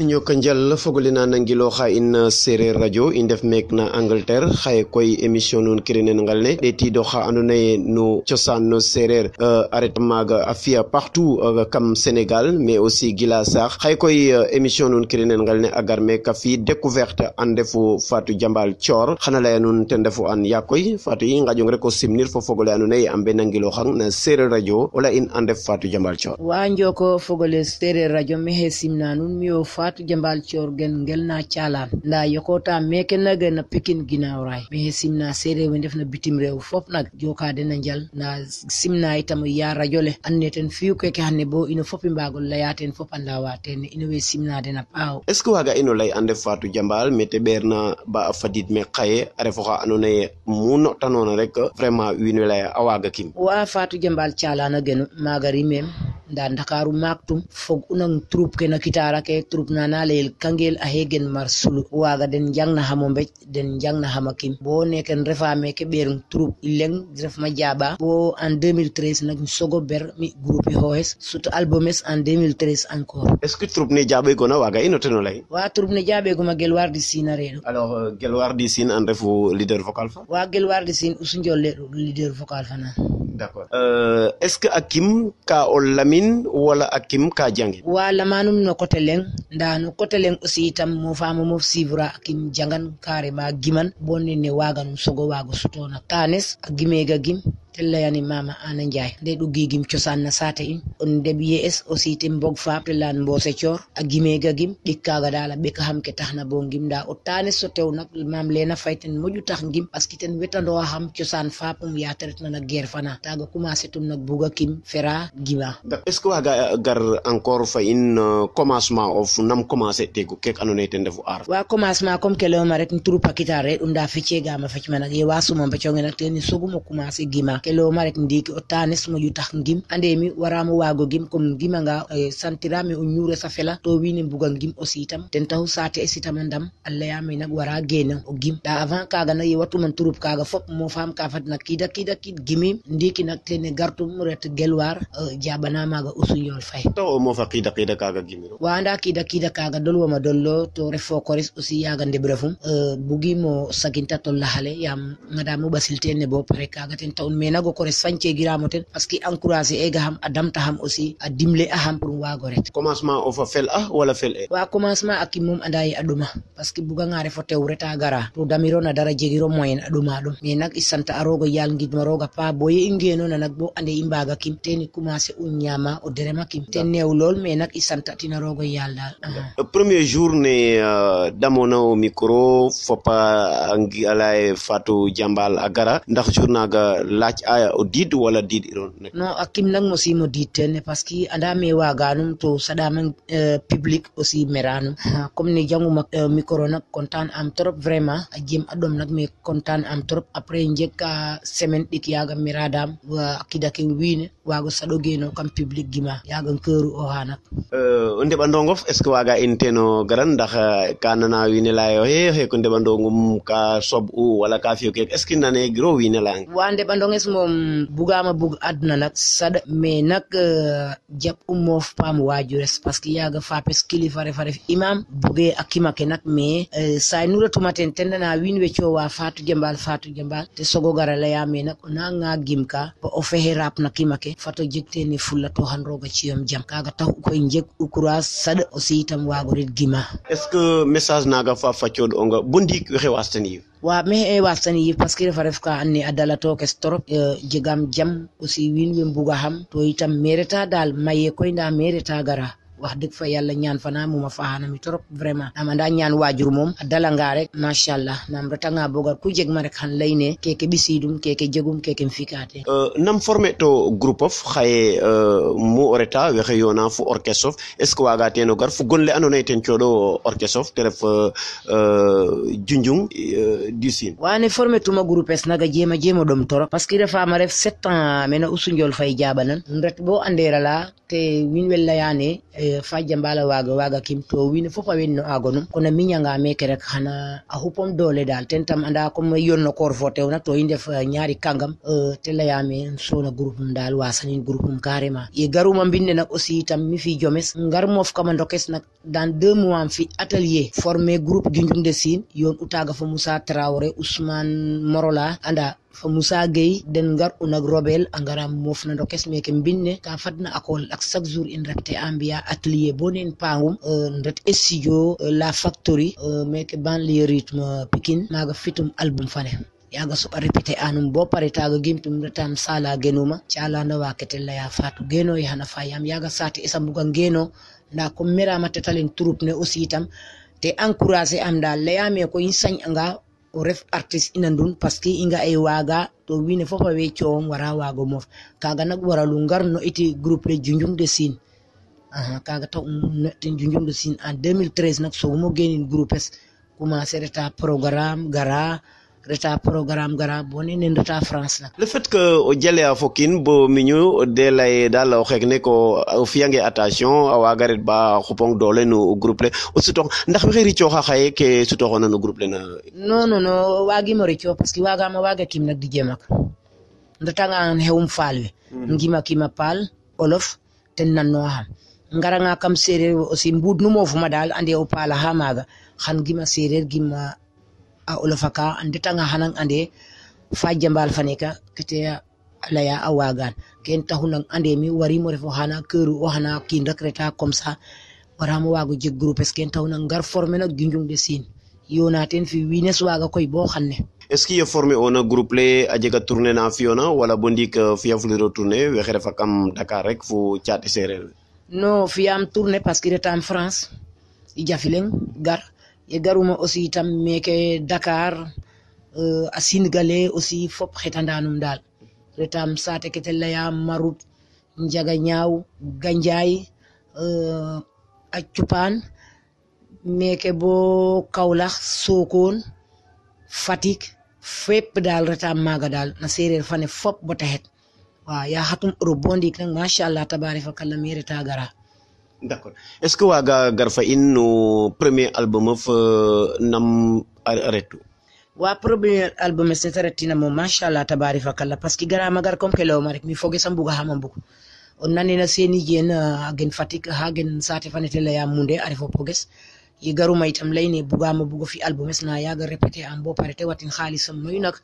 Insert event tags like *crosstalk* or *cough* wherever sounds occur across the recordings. Njoka njal fogole na nangiloxa in sereer radio i ndef meek na Angleterre xaye koy émission nuun kirine ngal ne ɗetiidoxa andoona yee no cosaan no sereer a ret maaga a fi'a partout euh, gila saax xaye koy euh, émission nuun kirine ngal ne a gar fi' découverte an refu Fatou Diambal Thior xan laya nuun ten refu an yaa koy Fatou i rek o simnir fo fog ole andoona yee a mbay nangilooxang na sereer radio o laya in an ref Fatou Diambal Thior wa njoko fog ole sereer radio maxey simna nuun mi'o fatu jambal corgel ngel na calan nda yokota a naga na pikin ginaaw ray be simna sere we ndefna bitim rew fop nak jokade na njal na simna simna dena paaw est ce que waga ino lay ande fatu jambal mete berna ba xaye a refo xa ando naye mu notanona rek vraiment wiin we laya a waga kim wa fatu jambal calana genu maga rimem nda dakaru maktum fog unang troupe ke na kitara ke troupe nana leel kangel a hegen mar sulu waga den jangna hamo mbej den jangna hama kim bo neken refame ke ɓerin troupe def ma jaba bo en 2013 nak sogo ber mi groupe hoes sut albumes en 2013 encore est ce que troupe ne na waga teno lay wa troupe ne ma gel wardi sina reno alors euh, gel wardi sin an refu leader vocal fa wa gel wardi sin usu jolle leader vocal fa na d'accord uh, est ce que akim ka olamin wala akim ka jangin wa lamanum no kote leng dano coté len aussi itam mo fama mof sivra kim jangan carrément giman bonne ne waganum sogo wago sutona tanes a gimega gim tellayani a ana a nde ɗo gigim cosan na sate in on ndeɓ yes aussi tin bog fa telan mbose cor a gimega gim ɗikkaga dala ɓeka ham ke taxna bo gim nda o tane so tew nak mam lena fay ten moƴu tax gim parce que ten wetando xam cosan fapum yate retna na guerre fana taga commencé tum nak buga kim fera gima est ce que waga gar encore fa in euh, commencement of nam commencé tegu kek ando naye ten refu ar wa commencement comme ke leyoma rek turu pakitar kelo maret ndiki o tanesmo yutax ngim andemi waramo wago gim comme gimanga nga e, santirami unyure sa safela to wini buga ngim o sitam ten taw sate e sitam ndam allah ya mi nak wara o gim da avant kaga na yewatu man turup kaga fop mo fam ka fat na kida kida kid gimi ndiki nak tene gartum ret gelwar e, jabana maga usunyol fay to mo fa kida kida kaga gimi wa anda kida kida kaga dolwa ma dollo to refo koris usi yaga ndebrefum uh, e, bugi mo saginta to lahale yam ngada mo ne bo pare kaga ten taun men nago ko res fancegiramo ten par ce que encouragé ega ham a damta ham aussi a dimle a ham pour wago ret commencement ofa fel a wala fel e wa commencement a kim moom anda andayi a ɗuma par ce que bugagare fo tew reta gara to damirona dara jegiro moyen a ɗuma ɗum mais nak i santa arogo yal gidmoroga bo ye i ngeenona nak bo ande i mbaaga kim teni commencé u ñaama o derema kim ten neew lool mais nak i santa tinarogo yaal daal premier jour ne euh, damona o micro fopa ala e fatou jambal a gara ndax journaga laac aya o diiɗo walla diiɗiɗon no akim lang mo simo diittenne par parce que anda mi waganum to saɗamen public aussi meranum comme ni janguma micro nak content am trop vraiment a jem aɗom nak mi content am trop après jekka semaine ɗik yaga miradam hakkidake wine wago sado geno kam public gima yaga keuru o hanak eh, o ndeɓando ngof est ce waga inteno garan ndax eh, ka nana la yo he he ko ndeɓando ngum ka sob u wala ka fiyo kek est ce nané gro giro wine lang wa moom a bug àdduna nag sada mais nag euh, jab umoof paam waajures parce que yaaga fapes kilifa refa ref imam buge a kimake nag mais euh, say nu retuma ten ten wiin we coowa Fatou Jambal te sogo gara laya me nag ona nga gim ka ba o fexe raap na kimake fato jeg tene fulla to xan rooga ciyom jam kaaga tax koy njeg u courage sada aussi itam waago rit gima est-ce que message naaga fa facood onga bo ndiik waxey waastan yiif waa me e wasan parce que dafa ref ka anne a dala tokes trop eh, jegam jam aussi wiin we mbuga xam to itam mereta daal maye koy nda mereta gara wax dëgg fa yàlla ñaan fana muma fahanami torop vraiment ama nda ñaan waajur moom a dalanga rek machallah nam retanga bogar ku jeg ma rek xan layne keke ɓisidum keke jegum keke fikate euh, nam former to xaye euh, mu o reta wexe yoona fo orchestre of est ce que waga teno gar fo gonle ando naye ten cooɗo orchestre of te ref euh, junjung du wane former tuma groupe es naga jema jema torop parce que refama ref sept ans mena usunjol fay jaɓanan um ret bo anderala fajjambala waga waga kim to win fofa winno a kono miñanga me kerek hana a hupom dole dal tentam anda comme yonno kor fo tewna to a eh, ñaari kangam uh, eh, telayame sona groupe um dal wasanin groupe um carrément e garuma binde nak aussi tam mi fi jomes ngar mof kama ndokes nak dans deux mois fi atelier formé groupe junjumde sine yon utaga fo moussa traoré ousmane morola anda fa Moussa Gueye den ngar garɗuna robel a ngara mofnado kesmeke binne ta fadna akol ak chaque jour in refte ambia atelier bonen pangum ndet studio la factory meke ban li rythme pikin maga fitum album fane yaga suɓa répété anum bo pare taga gimtum retam sala genuma chala na calano waketella ya fatu geno ya na fayam yaga sati isa buga geno na ko merama tetalin troupe ne aussi tam te encourager am da leyame ko in sañ anga o ref artiste ina paski inga que i nga'e waaga to we fop awey coowom wara waago moof kaaga nak no iti no'iti le junjung de sine aha kaaga tax no'tin junjung de sine en 2013 nak sogum o geenin groupe es commencer gara reta programme gara boni nen reta france la le fait que o jale a fokin bo miñu de lay e dal o xek ne ko o fiyange attention a awa garet ba xupong dole no groupe le o sutong ndax mi xeri cioxa xaye ke sutoxo na no groupe le na non non non wagi mo recio parce que waga ma waga kim nak di jemak ndata nga hewum falwe mhm. ngima kima pal olof ten nan no xam ngara nga kam serer aussi mbud nu mo fuma dal ande o pala ha maga xan gima serer gima a ulfaka ande tanga hanang ande fajambal faneka kete ya, laya awagan. wagan ken taxu ande mi warimo refo xana keuru o xana kiin rek reta comme ça waramo waago jeg groupe parce que taxu nag ngar former de fi wines waga koy bo xanne est ce que ye formé groupe a na fiona wala bo ndik fiya fuliro tourné wexe refa kam dakar rek fo caate no fiyam tourné parce que france i jafileng gar yegaruma aussi itam meke dakar euh, a singale aussi fop xetandanum daal retam saate ke te leya marut njaga ñaaw ganjaay euh, a cupaan meke bo kaolax sokone fatick fépp daal retam maaga daal na sereer fane fop bota xet ya xatum europe bo ndiik nag machallah tabarakallah me reta gara d' accord est ce que waaga garfa in no premier album of euh, nam aretu wa premier album set aretina mo machallah tabari fakalla parce que garama gar comme que lewma rek mi foge sambuga hama mbugu on nanena seni jen euh, hagen fatik hagen sate fanetela ya munde ari fo poges ye garuma itam layne bugama bugo fi albumes na yaga répété an bo parete watin halisam noyu nak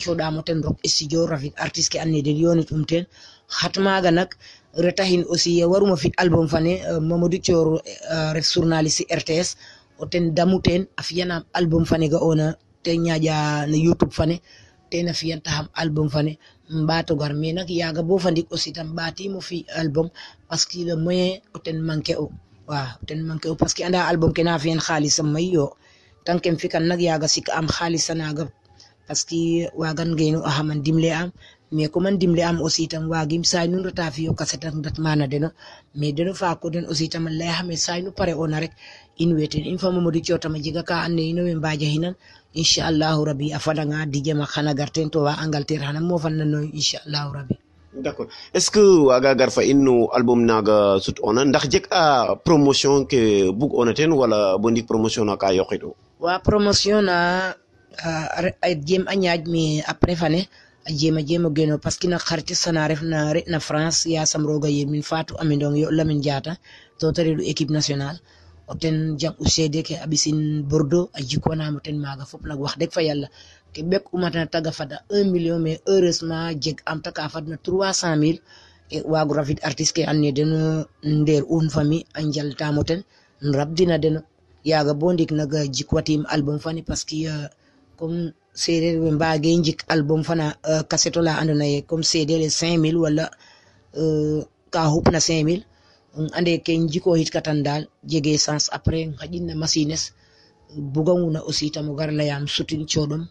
coɗamo ten rock studio rafik artiste ke annede yoni ɗum ten hatmaga nak retahin aussi waruma fi album fane euh, mamadou a euh, ref journaliste rts oten damu ten a fiyanam album fane na te ñaƴa no youtube a tena fiyantaxam album fane mbaato gar mais nak yaga bo fa ndik aussi tam mo fi album parce que le moyen o waaw ten manquer o parce que anda album ke na fiyan xaalisam mayiyo tant kem fikan nak yaga sik am xaalisa naga parce que wagan ngenu axaman dimle am mais ko man am aussi itam waagim saay nu reta fiyo kaset a ndat mana deno mais deno faako den aussi itam laya xame saay nu pare ona rek in we in fa Mamadou Thiot a a fadanga ten to wa xana mofan nanoyo inchallahu rabi d'accord est-ce que waaga gar fa in no album naga sut ona ndax jeg a promotion ke bug ona ten wala bo ndik promotion na ka yoqiɗo wa promotion na a jem a ñaaj mais après fane jema jema geno paski na kharti sana ref na re na france ya samroga ye min fatu amindong yo lamin jata to tare du équipe nationale oten jam usede ke abisin bordeaux a jikwanama ten maga fop nak wax deg fa yalla ke bek umatana taga fada 1 million mais heureusement jeg am taka fadna 300 mille e wagu rafid artiste ke anne den nder un famille a jaltamo ten rabdina den yaga bo ndik naga jikwatim album seedeer ɓe mbage jik album fana cassette euh, ola andona ye comme seedeer e cinq mille walla euh, ka hupna cinq mille ande ke jiko hitkatan dal jege sens après haƴinna machines bugaguna aussi tamo gar layam sutin coɗom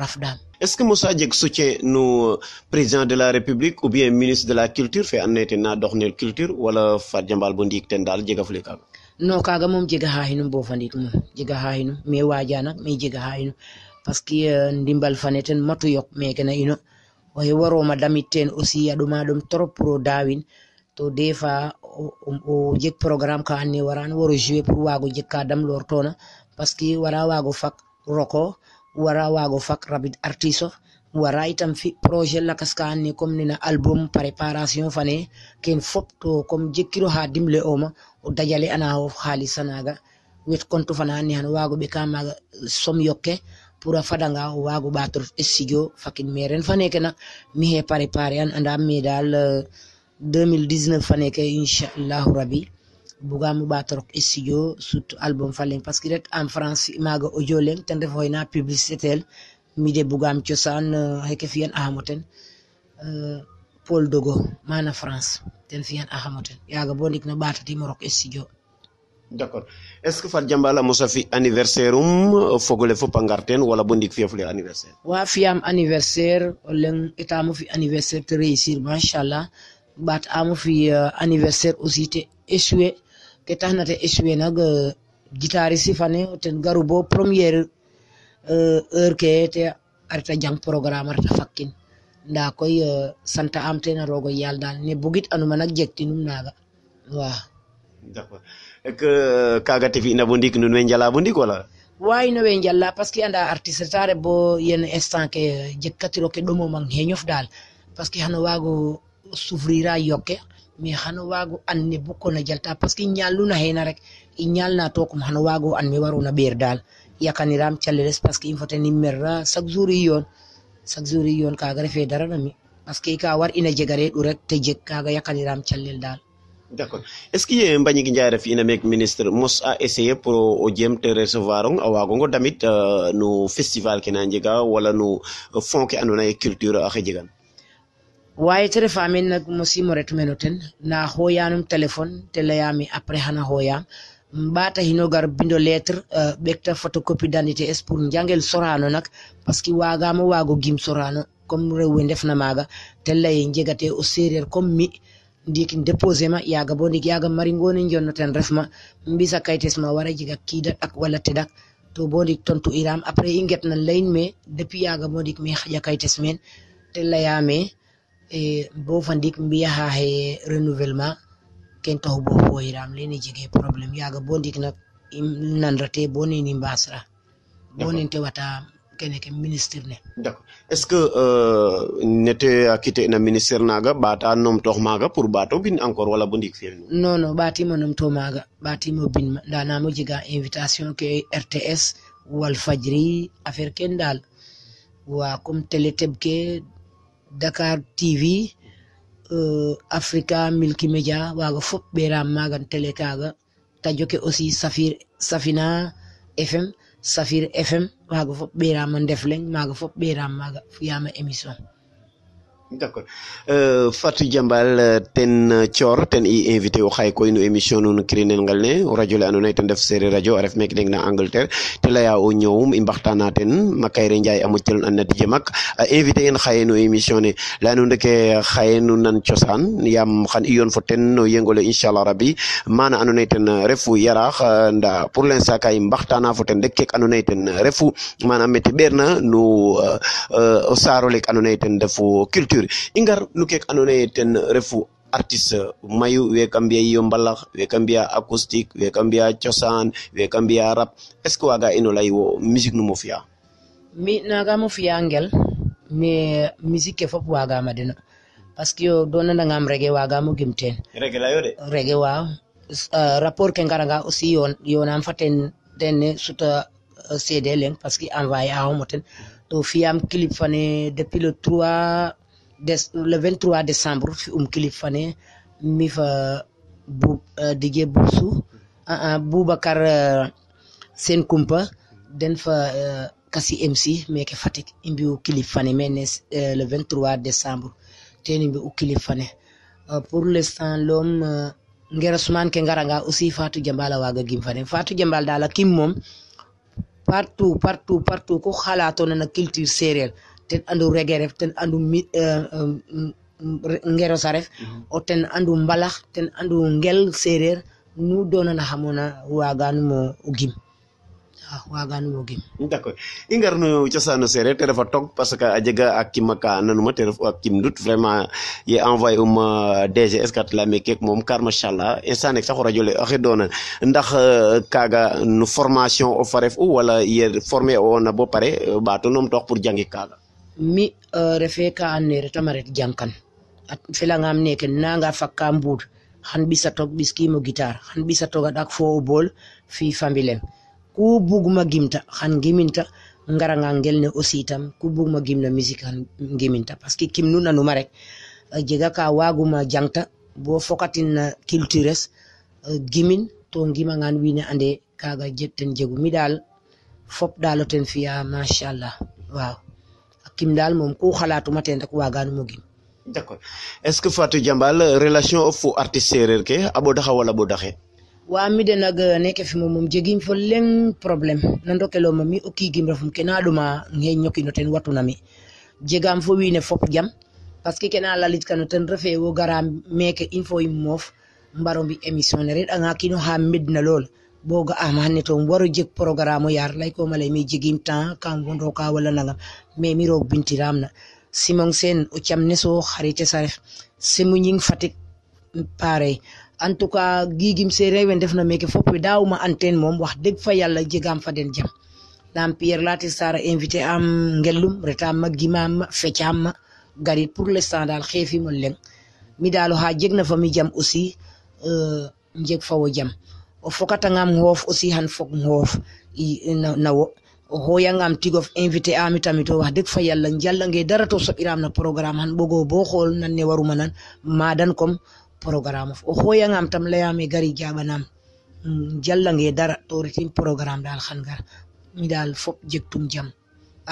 rafdam est ce que moussa jeg soutien no président de la république ou bien ministre de la culture fe annete na doxnel culture wala fat jambal bo ndiik ten dal jega fule kaga non kaga moom jega ha bo fa ndiik moom jega ha parce que euh, ndimbal fane ten matu yok meke na ino o heɓoroma damit ten aussi aɗo maɗum trop pro dawin to defa o jeg programme ka anni waran woro joué pour wago jeg ka damlortona parce que wara wago fak roko wara wago fak rabid artiste of wara itam fi projet lakas ka anni comme nena album préparation fane ken fop to comme jekkiro ha dimle oma o dajale ana o haalisa wet kontu fana anni han wago ɓe ka maga som yokke pour a fadanga o waago ɓator e studio fakin me ren fa neke nak mi he préparé an anda me dal 2019 euh, fa neke inchallahu rabi bugamo ɓatorok e studio surtout album fa leng parce que ret en france maga audio ten ref xoyna publicité tel mi bugam cosaan xeke euh, fiyan axamo ten euh, dogo mana france ten fiyan axamo ten yaga no ɓatatim o rok studio d'accord est ce que fat jambala musa fi anniversaire um fogole fo pangarten wala bo ndik fule anniversaire wa fiyam anniversaire olen etam fi anniversaire te réussir machallah bat amu fi euh, anniversaire aussi te échoué ke taxna te échoué nak euh, guitare si fane ten garu bo première euh heure ke te arta jang programme arta fakin. nda koy euh, santa am na rogo yalla dal ne bugit anuma nak jektinum naga wa d'accord que kaga tefi na bo ndik nun we jala bo ndik wala wawi no ɓe jalla par que anda artiste tare bo yen instant ke jekkatiro ke domo man heñof dal par que hano wago souffrira yoke mi hano wago anne bukko na jalta par ce que ñalluna hena rek i ñalna to kom hano wago an mi waruna ɓeer dal yakaniram calleles par ce que in foten immerra chaque jour yon chaque jour yon kaga refe na mi ce que ka war ina jegare ɗu rek te jeg kaga ram callel dal D'accord. Est-ce qu'il y a un bagnier qui a ministre Mos a essayé pour au diem te recevoir euh, on a gongo damit no festival qui n'a pas wala a non culture à Hedjigan. waaye tere famin nag mo simo retu na hoyanum téléphone te layami après hana hoyam mbata hinogar bindo lettre euh, ɓekta photocopie d'identité es pour jangel sorano nak parce que wagamo wago gim sorano comme rewwe ndefna maga te laye jegate o séréer comme mi ndikin déposé ma yaga bo ndik yaga mari gonen jonnoten refma mbisa kaytes ma wara jega kiidat ak wala tedak to bo ndik tontu iram après i ngetna layin me depuis yaga boo ndik me xaƴa kaytes men te leyame e, bo fa ndik mbiyaxa he renouvellement ken taxu bo foyiram lene jege problème yaga bo ndik nak nanrate bo wata kene ke ministre ne est ce que eh, nete a kite na naga bata nom tox maga pour bato bin encore wala bu ndik no non non mo nom to maga bati mo bin danamo jiga invitation ke rts wal fajri affaire ken dal wa kum télé ke dakar tv euh africa milki media wa go fop beram magan télé kaga ta ke aussi safir safina fm safir fm maga foof ɓeerama ndefleng maga foof ɓeerama maga fiyama émission d'accord euh, Fatou ten coor ten i invité u xaye koy no émission nuun kirinel ngal o radio le andoona yee ten ref Seereer Radio a ref meeke ndeng na Angleterre te laya o ñoowum i mbaxtaana ten Makayre Ndiaye a moƴtel an a invité en xaye no émission ne xaye nu nan cosaan yaam xan i yoon fo ten no yengole inchallah rabi mana andoona yee ten refu Yaraax nda pour l'instant ka i mbaxtaana fo ten rek keek andoona yee ten refu manam mete ɓeerna no euh, euh, o saaro leek andoona yee ten refu culture culture ingar ngar nukek andona ten refu artiste eh, mayu we kambia yo mbalax we kambia acoustique we kambia mbiya we kambia rap est ce waga ino lay wo musique numo fiya mi nagamo fiya ngel mais musique fop waga ma den parce que yo reggae waga mo gimten la eh, yo de reggae wa uh, rapport ke ngaranga aussi yo na faten den suta uh, eh, cd len parce que envoyé a homoten to fiyam clip fane depuis le 3 des le 23 décembre Umkilifane Mifa bu euh, Dj Boursu ah, ah, Boubacar euh, Sen Kumpa den fa euh, kasi MC meke Fatick imbi Ukilifane mais le 23 décembre teni mbi Ukilifane pour l'instant l'homme ngera suman ke ngaranga aussi Fatou Jambal a gim fane Fatou Jambal daal a kim partout partout partout ku xalaatoon na culture séeréer ten andu rege ref ten andu eh, eh, mm, ngero sa ref mhm. o ten andu mbalax ten andu ngel sereer nu donana xamona waganumo o gim waaganum o gim d' i ngar no cosaano sereer te refa tog parce que a jega a kima ka nanuma te ref a kim ndut vraiment ye envoyé um DGS kat leyame keek moom car machallah instant nek saxo radio le oxe doona ndax euh, kaaga no formation of a ref u wala ye former ona bo pare ɓaato euh, num toox pour jangik kaaga mi euh, refe ka andoona yee ta ret neke nanga fakka mbuud xan ɓisatog ɓiskiim o guitare xan ɓisatog a ɗak fo o bool fi fambilem ku bugma gimta xan giminta ngaranga ngel ne aussi tam ku bugma gimna musique xan giminta parce que kim nu nanuma rek a jega ka waaguma jangta bo fokatin cultures gimin to gimangan wiin we ande kaaga ten jegu mi daal fop daal o ten fi'a machallah waaw kim daal moom ku xalaatuma ten rek waagaanuma gim d'accord est-ce que Fatou Jambal relation fo artiste séeréer ke a ɓo wala ɓo wa mi de nag euh, neke fimo moom jegim fo leng problème na ndokeloma mi o kiigim refum ke na ɗoma ngeñ ñokino ten watuna mi jegaam fo wiin we fop jam parce que ke na lalit kano ten refe wo gara meke in fo im moof mbaro mbi émission ne reɗ kiino xa medna lool boga amane to waro jeg programme o yar lay ko malay mi jegim temps kam wondo ka wala nangam mais mi rog bintiramna simon sen o camne so harite saref semu nying fatik pareil en tout cas gigim se rewen defna meke fop we dawma antenne moom wax deug fa yalla jegam fa den jam lam pierre lati sara invité am ngellum retam ma gimam fetiam garit pour l'instant dal xefi mo leng mi dalu ha jegna fa mi jam aussi euh jeg fa wo o fokatangam hoof aussi han fok hoof nawo o hoyangam tigof invité ami tamit o wax deg fa yalla jallange dara to soɓiram na programme han ɓogo bo xool nan waruma nan madan comme programme of o hoyangam tam leyame gari jaɓanam mm, jallange dara to retin programme dal xan gar mi dal fop jegtum jam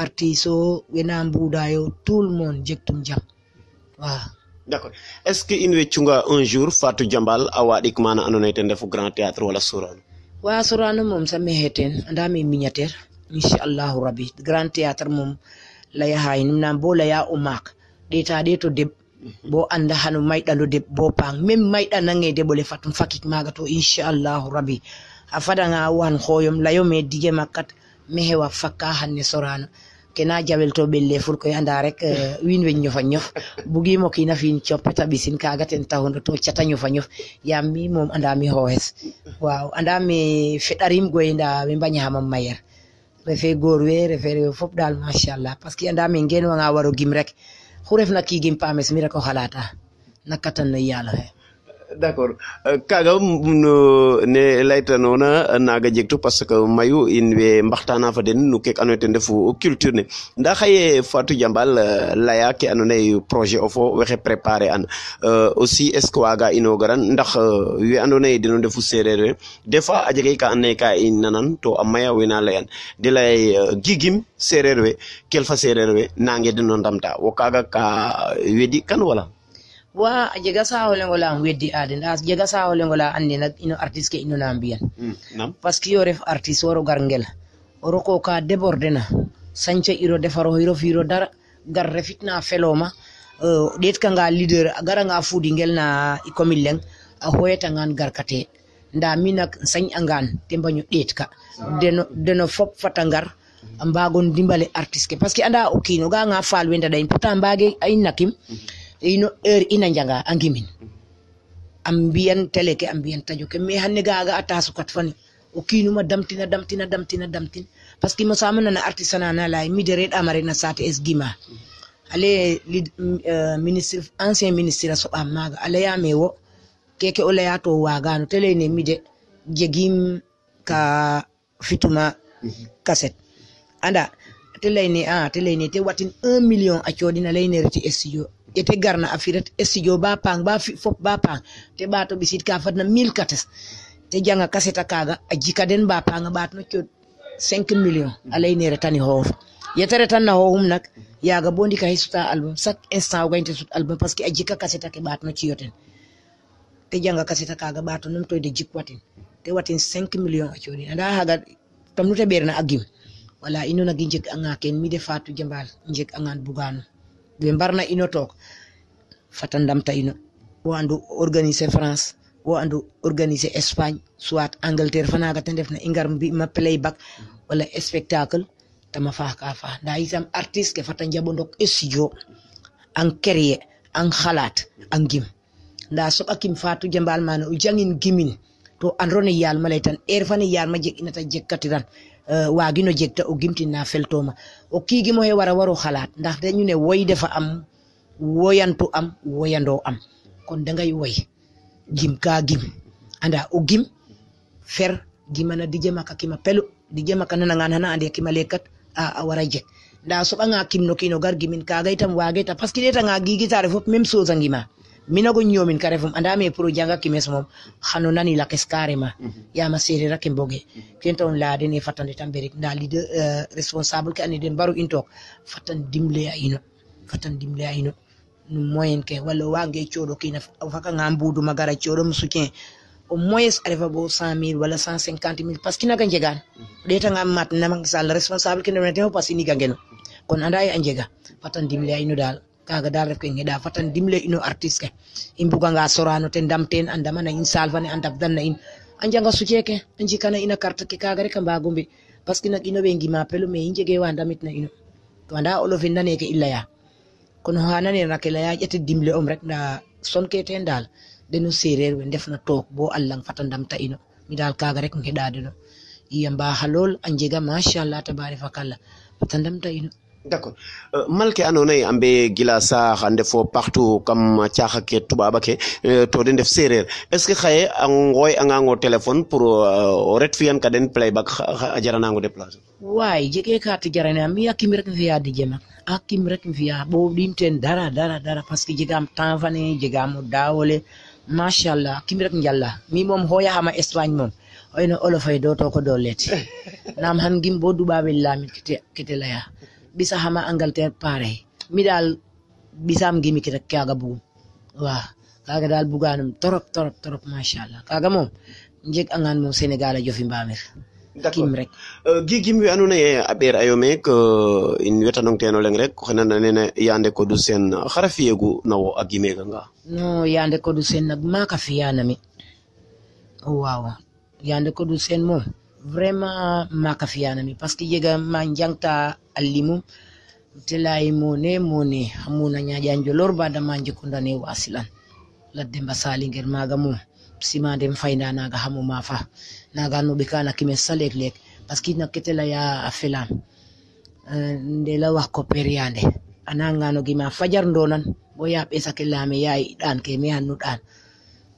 artiste wena mbudayo tout le monde jam d'accord est in weccu nga un jour Fatou Jambal a waaɗik maana andoona yee ten refu grand théâtre wala Sorano wa Sorano moom sa mexe teen andaam e miniature inchallahu rabbi grand théâtre moom laya xayinim naam bo laya o maak ɗeeta ɗeeto deɓ bo anda xano mayɗalo deɓ bo paang même mayɗanange deɓole fatum fakik maaga to inchallahu rabbi a fadanga wan xooyom layome dige makkat mexewa fakka xanne Sorano kena jawel to ɓelle furkoy anda rek euh, wiin we ñofa ñof bugimo kiina fi'in copeta ɓisin kaaga ten taxun to cata ñofa ñof yaam mi moom andami xooxes waaw andame feɗarim goye nda we mbañaxamam mayer refe goor we refe rewe fop daal machallah parce que andame ngeenwanga waro gim rek xu refna ki gim paames mi rek o xalaata na katan no yaaloxe d'accord euh, kaga ne laytanoona naaga jegtu parce que mayu in way mbaxtaana fa den no keek andoona yee ten refu culture ne ndaa xaye Fatou Diambal euh, laya ke andoona yee projet of o wexey préparer an euh, aussi est-ce que waaga inoogaran ndax we andoona yee den o seereer we des fois a jega seereer we kelfa seereer we nange o ndamta ka wedi kan wala wa a jega saaxole ngola um weddi aaden a jega saaxole ngola and naye ino artiste ke ino na mbiyan hmm, parce que yo ref artiste waro gar ngel o roko ka déborde na sañce iro defaroxiro fiiro dara gar refitna feloma o eh, ɗeetkanga leader a garanga fuudi ngel na commune leng a xooyatangan garkate nda mi nak sañ angan te mbaño ɗeet ka deno deno fop fata ngar a mbago ndimbale artiste ke parce que anda o kiin o ga'anga faal we ndaɗa in pourtant mbaage a nakim mm -hmm ino heure ina njanga a ngimin a mbiyan télé ke a mbiyan tajo ke mais hanne gaaga a tasukat fani o kiinuma damtina damtina damtina damtin parce que masama nana artisanat na lay mi de reɗ amarena sate es gima ale uh, eh, ministre ancien ministre a soɓam maga a leyame wo keke o leya to wagano te leyne mi de jegim ka fituma cassette anda te leyne a ah, te leyne te watin 1 million a coɗina leyne reti studio ete garna a firat studio ba pang ba fop ba pang te ɓato ɓisid ka fadna kates te janga kaseta kaga a jika den ba panga ɓatno cod cinq million a laynere tani hoofa yetere tan na hohum nak yaga bo ndika hesuta album chaque instant ogaynte sut album parce que a jika kaseta ke ɓatno ciyoten te janga kaseta kaga ɓato num toyde jik watin te watin cinq million a coɗin anda haga tamnute ɓerna a gim wala inonagi jeg angan ɓe mbarna ino to fata ndamta ino o andu organisé france o andu organisé espagne soit angleterre fanaga te ndefna i ngar mbi'ma playback wala spectacle tama faax ka nda itam artiste ke fata njaɓondok e studio an créer an xalaat an gim nda soɓakim fatu jambal mana o jangin gimin to androne yalma ley tan heure fane yalma jeg ina ta jeg katiran wagino jeg ta o gimtin na feltoma o kiigi mo he wara waro xalaat ndax dañu ne woy dafa am woyantu am woyandoo am kon dangay gim ka gim anda o gim fer gimana dije maka kima pelu dije maka ande kima lekat a, a wara je nda kim kimno kino gar gimin kaga itam wage ta parce que ɗeta nga gigi tare fop même chose minago nyomin karefum refum andame pour janga kimes mom xano nani la kes carrément mhm. yama serera ke mboge mhm. kenton laden e fatande tan leader eh, responsable ke aniden baru intok fatan dimle ya ino fatan dimle ya ino no moyen ke walla wange coɗo kina faka ngambudu magara choro musuke soutien au moins arriva bo 100000 walla 150000 parce que naga jegan ɗetagam mat responsible responsable ke ndenete ho parce que niga ngeno kono anda e fatan dimle ya ino dal kaga dalef ko en fatan dimle ino artiste ke in buga nga sorano te damte andama na in salvane an na in nga janga sukeke anji kana ina carte ke kaga reka gumbi parce que nak ino ɓe ma pelo inje ge wanda mit na ino to anda olo finnaneke illaya kono hananena ya jete dimle om rek nda sonketen dal deno we def na tok bo allah fata damta ino mi dal kaga rek de no iya mbahalol an anjega mashallah tabarakallah fata damta ino d'accord mal euh, malke anona yi ambe gila sa hande fo partout kam tiaxa ke tubaba ke euh, to den def serer est ce que xaye ngoy anga ngo pour euh, ret fiyan ka den playback a jaranango déplacer way jege ka ti jarana mi akim rek fiya di jema akim rek fiya bo dimten dara dara dara parce que jegam temps jega jegam dawole machallah akim rek njalla mi mom hoya hama espagne mom oyno olofay do to ko *laughs* nam han gimbo duba dubabe lami kite kite laya bisa hama Angleterre pare mi daal bisaam gi rek kaaga bugu waaw kaaga daal bugaanum torop torop torop macha allah kaaga moom njeg angaan moom Sénégal a jofi mbaamir kim rek euh, gigim we andoona yee a ɓeer a yo meek euh, in wetanong teen o leŋ rek oxe nana nene Yandé Codou Sène xar a fi'egu na wo a gimeekanga non Yandé Codou Sène nag maak a vraiment maaka par ce que jega ma jangta allimu telayi mone mone hamuna ñaƴanjolor badama jekkudane wasilan ladde mbasaliguer maga mum simaden fayda naga naaga ma fa naaga noɓe kana kime salek lek par ce que nakketelaya yaa felam eh, ndela wax ko periyande anaganogi gima fajar donan bo ya ɓesake lame yayi ɗan ke mi hannu ɗan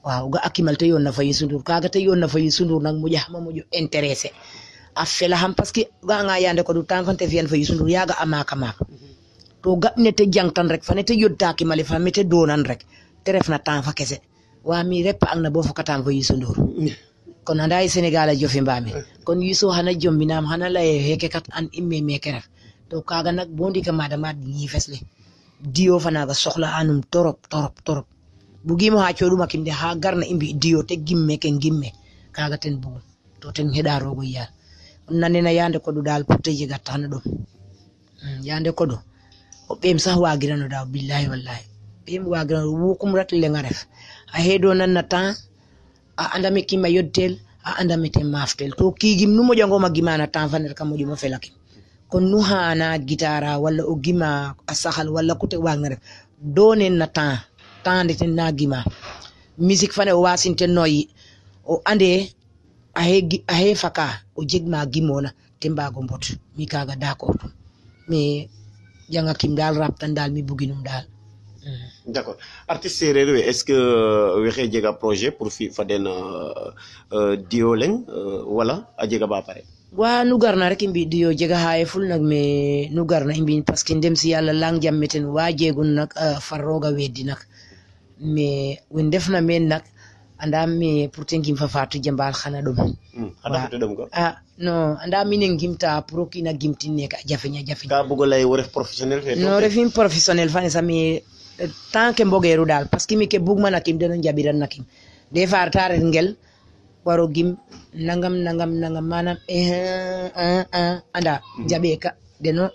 waaw ga akimal te yoon na fa Youssou Ndour kaga te fa Youssou Ndour nag moƴa xama intéressé a felaxam parce que ga'anga yande ko du temps fante fi'an fa Youssou Ndour a maak a maak to ga ne te jangtan rek fa ne te yodta kimale fa me te rek te refna temps fa kese wa mi ang na bo fokatam fa Youssou kon anda ye Sénégal a jofi mbaami kon Youssou xana jombinaam xana laye heke kat an i meke ref to kaga nak bo ndika madama bugima ha coɗuma kinde ha garna i mbi diyo te gimme ken gimme kaga ten bugu to ten heɗa rogo yiya on nanena yande koɗo dal putteje gattano ɗum mm, yande koɗo o ɓem sah wagirano da billahi wallahi ɓem wagirano wukumrata lenga ref a heeɗo nanna tan a andami kimma yodtel a andami ten maftel to kigim nu moƴangoma gimana tan fa nder kam moƴumo felakim kon nu hana gitara walla o gima a sahal walla kute wagna ref donen na temps tande ten na gima musique fane o wasinten noyi o ande a faka o jegma gimona te mbago mbot mi kaga d'accord tum janga jangakim dal raptan dal mi buginum dal d' accord artiste séeréer we est ce que euh, wexey jega projet pour fi fa den euh, euh, dio leŋ wala a jega ba pare wa nu garna rek i mbi dio jega xaye ful nag me nu garna i mbiin parce que ndem si yàlla lang jam meten wa jegun nak far rooga weddi nak mais wen defna men nak anda me pour te ten fa fafatu jambal xana ɗum a no anda minen gimta pour kina gimtinne ka jafeña jafeñ ka bugo lay wo professionnel fe no refin professionnel fane sa mi eh, tant que mbogeru dal parce que mi ke bugma nakim denon jabiran nakim des fois tare ngel waro gim nangam nangam nangam manam eh, eh, eh, eh anda hmm. jaɓe ka deno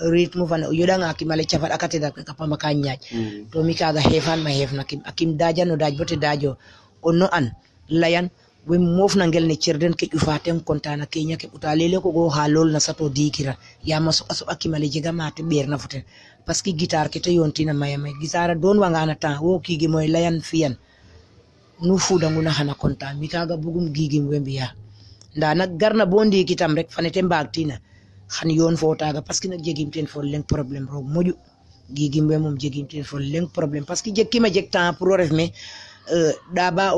ritmu fana o yoɗanga kim ale cafat a kateda kapama ka ñaaj mm. to mi kaga xefanma xefna kim a kim dajano daj bote dajo o no an layan we mofna ngel ne cerden ke ƴufa tem contana keña ke ɓuta lele kogo ha lolna sato dikira yama soɓa soɓa kimale jega mate ɓerna foten parce que guitar yontina maya may guitara don wangana temps wo kigi moy layan fiyan nu fudanguna xana conta mi kaga bugum gigim we mbiya nda nak garna bo ndikitam rek fanete mbaag tina xan yon fo taga parce que nak jegimten fo leng problème rog moƴu gigimɓe mum jegimten fo leng probléme par ce que jekkima jeg temps pour o ref me ɗaɓa euh,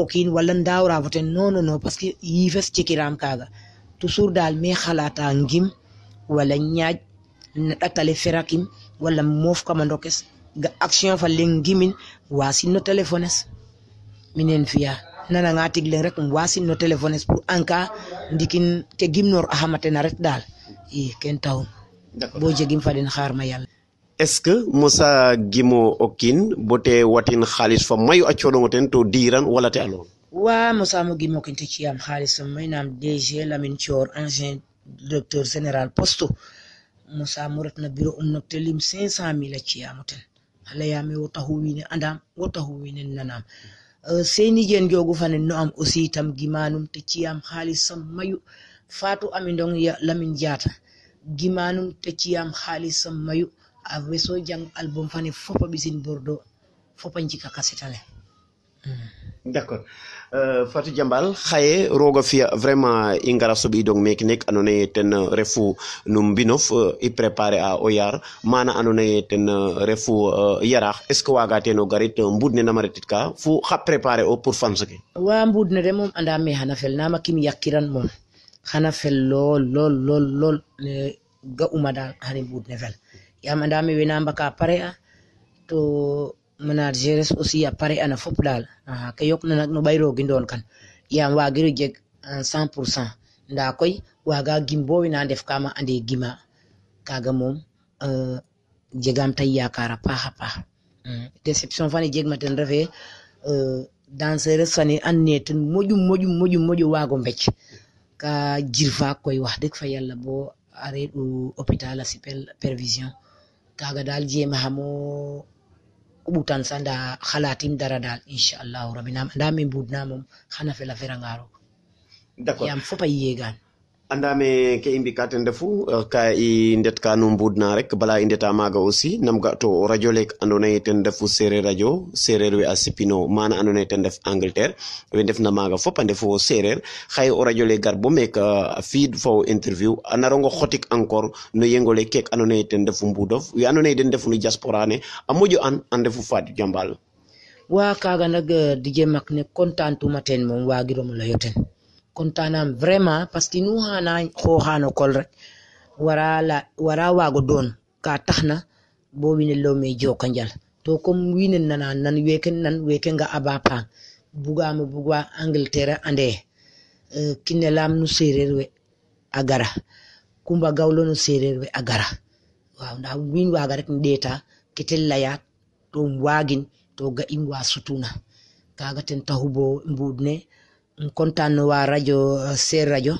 o toujours dal me xalata ngim wala ñaaƴ na ɗatale ferakim walla moof kama ndokes ga action fa leng ngimin wasin no téléphone es minen fiya nananga tig rek um wasin no téléphone es pour en cas ndikin ke gimnor ret dal i ken taxum bo jegim faden xaar ma yàlla est ce que mosa gimo o kiin bo te watin xaalis fa mayu a cooɗongo ten to diiran wala te aloon wa mosamo gimo kiin te ciyam xaalis fa may naam DG Lamine Thior ancien directeur général poste mosamo retna bureau um nok lim cinq cent mille a ciyamo ten a leyaame wo taxu wiin we andaam wo taxu wiin we nanaam euh, Seyni Dieng joogu fa ne no am aussi itam gimaanum te ciyam xaalis sam mayu fatu amindong ya lamin jata gimanum te halisam mayu a weso jang album fani fopa bisin bordo fopa jika kasetale mm. d'accord jambal euh, xaye roga fia, vraiment i ngara soɓi dong meke nek naye ten euh, refu no mbinof euh, i a oyar, mana anone naye ten refu uh, yarax est ce que waga teno garit mbud ne nama o pour fanse ke wa mbud ne de anda me xana fel nama kim yakiran moom hanafel lol lol lol lol ga'umaɗa hani ɓurnevel yam anda mi wenama ka pare a to manageres aussi a pare ana fop dal ka yokna nak no ɓayrogi don kan yam wagiro jeg cent pour cent nda koy waga gim bo wena ndef kama ande gima kaga mom e, jegam tay yakara paxa paax mm. déception fane jegma ten refe e, dansereuse fane an ne ten moƴu moƴu wago mbec jirfa koy wax dëgg fa yàlla boo arrêt u hôpital a si pervision kaaga daal jéema xamo ɓutan sa nda xalaatim dara daal inchallahu rabbi naam anda me mbuud na moom xana fela ferangaro yam fopa yegaan andame ke i mbika ten refu ka i ndetka no mbuudna rek bala i ndeta maaga aussi nam ga to o radio leek andoona yee ten refu seereer radio a sipino maana andoona yee ten ref Angleterre we ndefna maaga fop a ndefu o seereer xaye o radio le gar bo meek fiid fo interview a narongo xotik encore no yengole keek andoona yee ten refu mbuudof we andoona yee den ndefu no diaspora ne a moƴo an a ndefu Fatou Diambal waa kaaga nag euh, DJ Mack ne kontaan tuma kontaan naa vraiment parce que nu xana xooxano kol rek wara waago doon ka taxna bo wine lowme joka njal to comme wine nana nan weke nan weke nga aba paan bugamo bug wa angleterre ande euh, kine lam nu sereer we a gara kumba gawlo sereer we a gara waaw nda win waga rek ndeeta keten laya to waagin to ga in wa sutuna kaga ten taxu bo mbuud kontaan waa radio eh, ser radio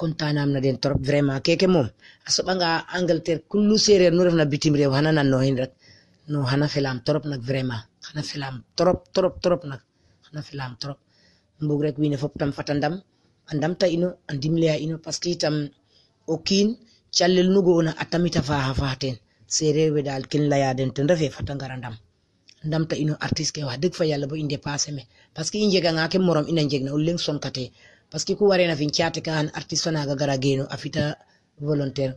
kontaan na den trop vraiment keke moom a soɓanga Angleterre kullu sereer nu refna bitim réew xana nan noxin rek no xana felam trop nak vraiment xana felam trop trop trop nak xana felam trop mbug rek wiin we fop tam fata ndam a ndamta ino a ndimle a ino parce que itam o kiin calel nu ga'oona a tamita a faaxa faax teen sereer we daal ken leya den ten refe fata ngara ndam ndamta ino artist ke wa dik fa yalla bo inde passé me parce que injega nga ke morom ina njegna ulen son kate parce que ku waré na vin chat ka an artist fa naga gara geno afita volontaire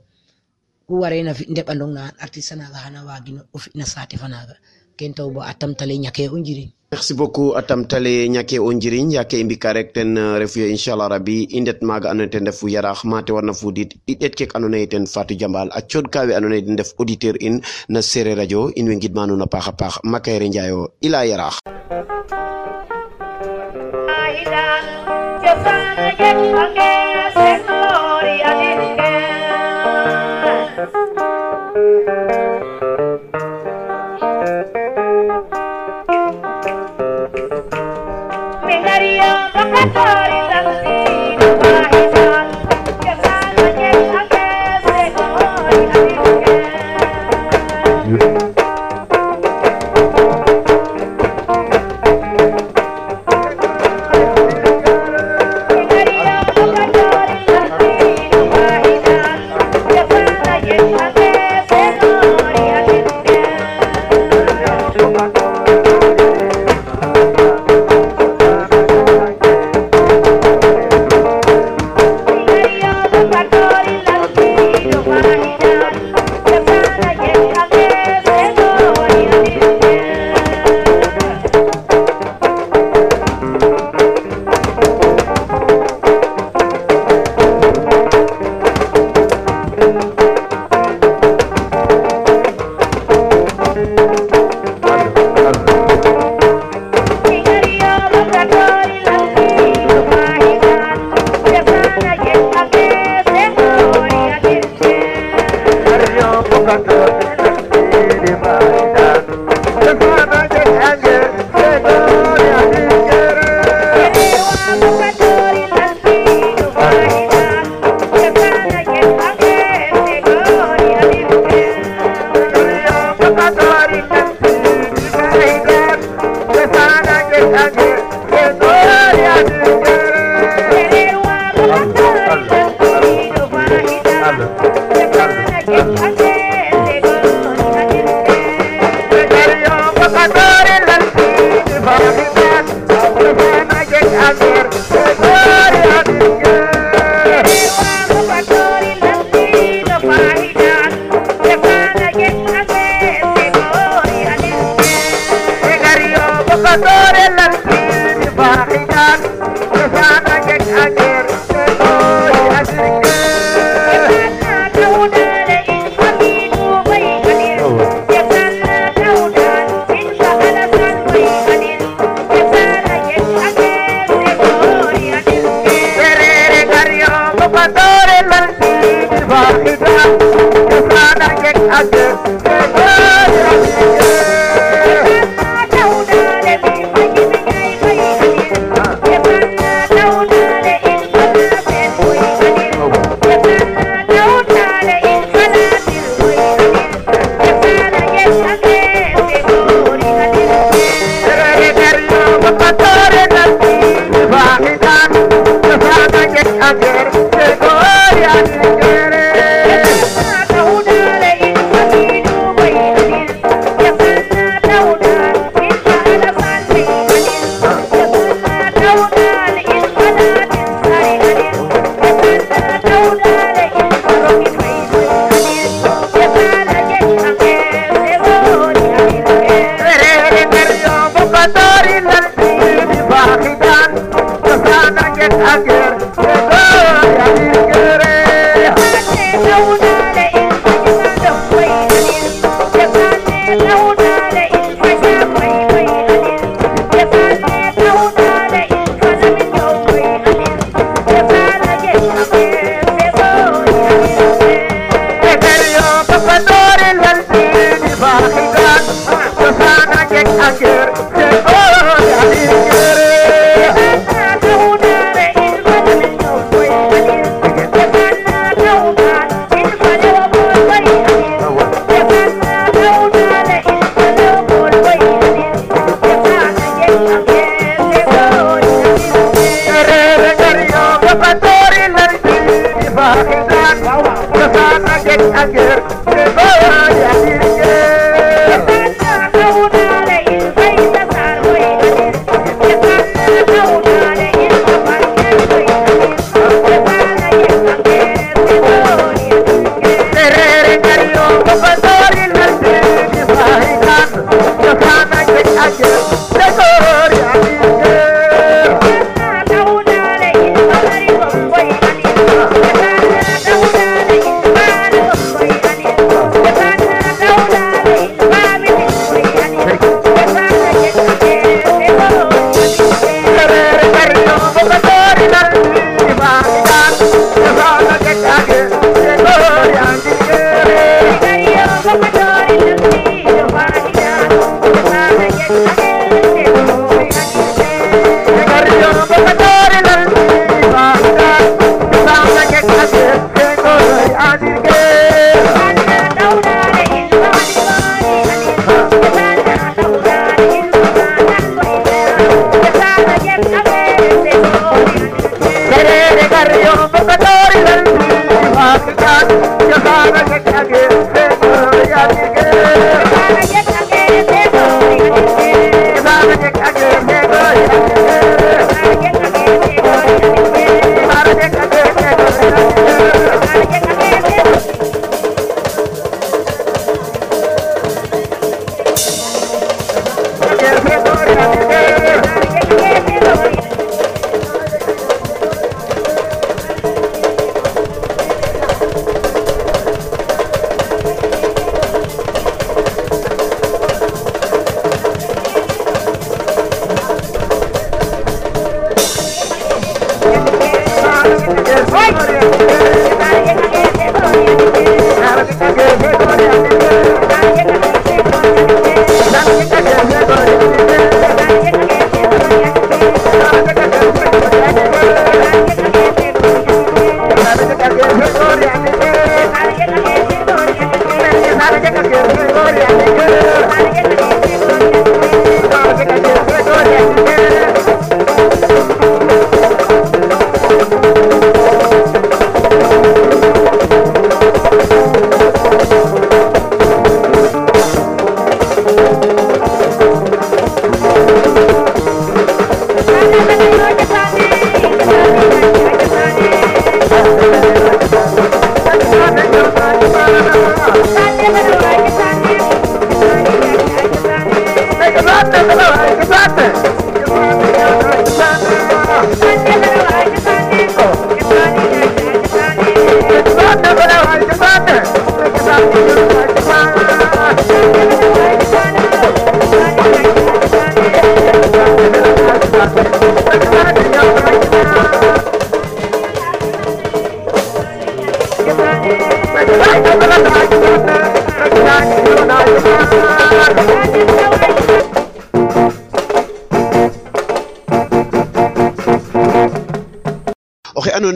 ku waré na vin ndeba ndong na artist na ga hana wa gino ofi na sate fa naga ken taw bo atam tale nyake unjiri merci a tamtale ñake o njiriñ yake i mbika rek ten euh, refu ye inchallah rabi i ndet maaga ando naye ten refu yarax mate warna fudit i ɗeet kek ando naye ten Fatou Diambal a cooɗka we ando naye den ndef auditeur in na Sereer Radio in way ngidma a paax a paax Makayre Njaay o yarax Bye.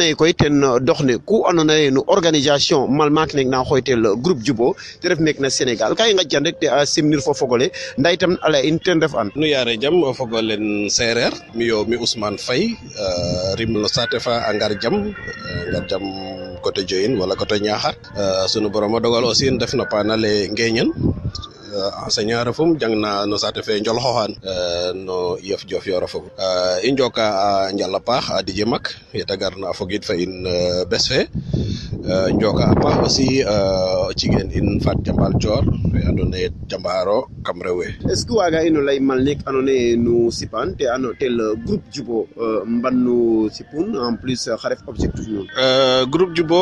nayi koye ten uh, doxne ku andoona yee organisation malmaak neng na xooytel uh, groupe Jubo te ref meek na Sénégal ka i ngaƴtan rek te a uh, simnir fo fog ole ndaa itam a lay in ten ref an nu yaare jam o fog olen seereer miyo mi Ousmane Faye rim no saate fa a ngar jam ngar jam côté Dioyin wala côté Niakhar sunu borom a dogal aussi ndef no paana le Ngeeñan enseignant refum jang na no saate fe njol xooxaan no yef jof yoor a fogu i njoka a njal paax a DJ Mack yeɗagarno a fogid fo in euh, bes fe euh, njoka a paax aussi o euh, cigen in fat jambal coor fe andoona yee jambaaro kam rew we est ce que waaga ino lay malnik andoona yee nu sipan te groupe Jubo mban nu sipun en plus xa ref objectif nuun groupe Jubo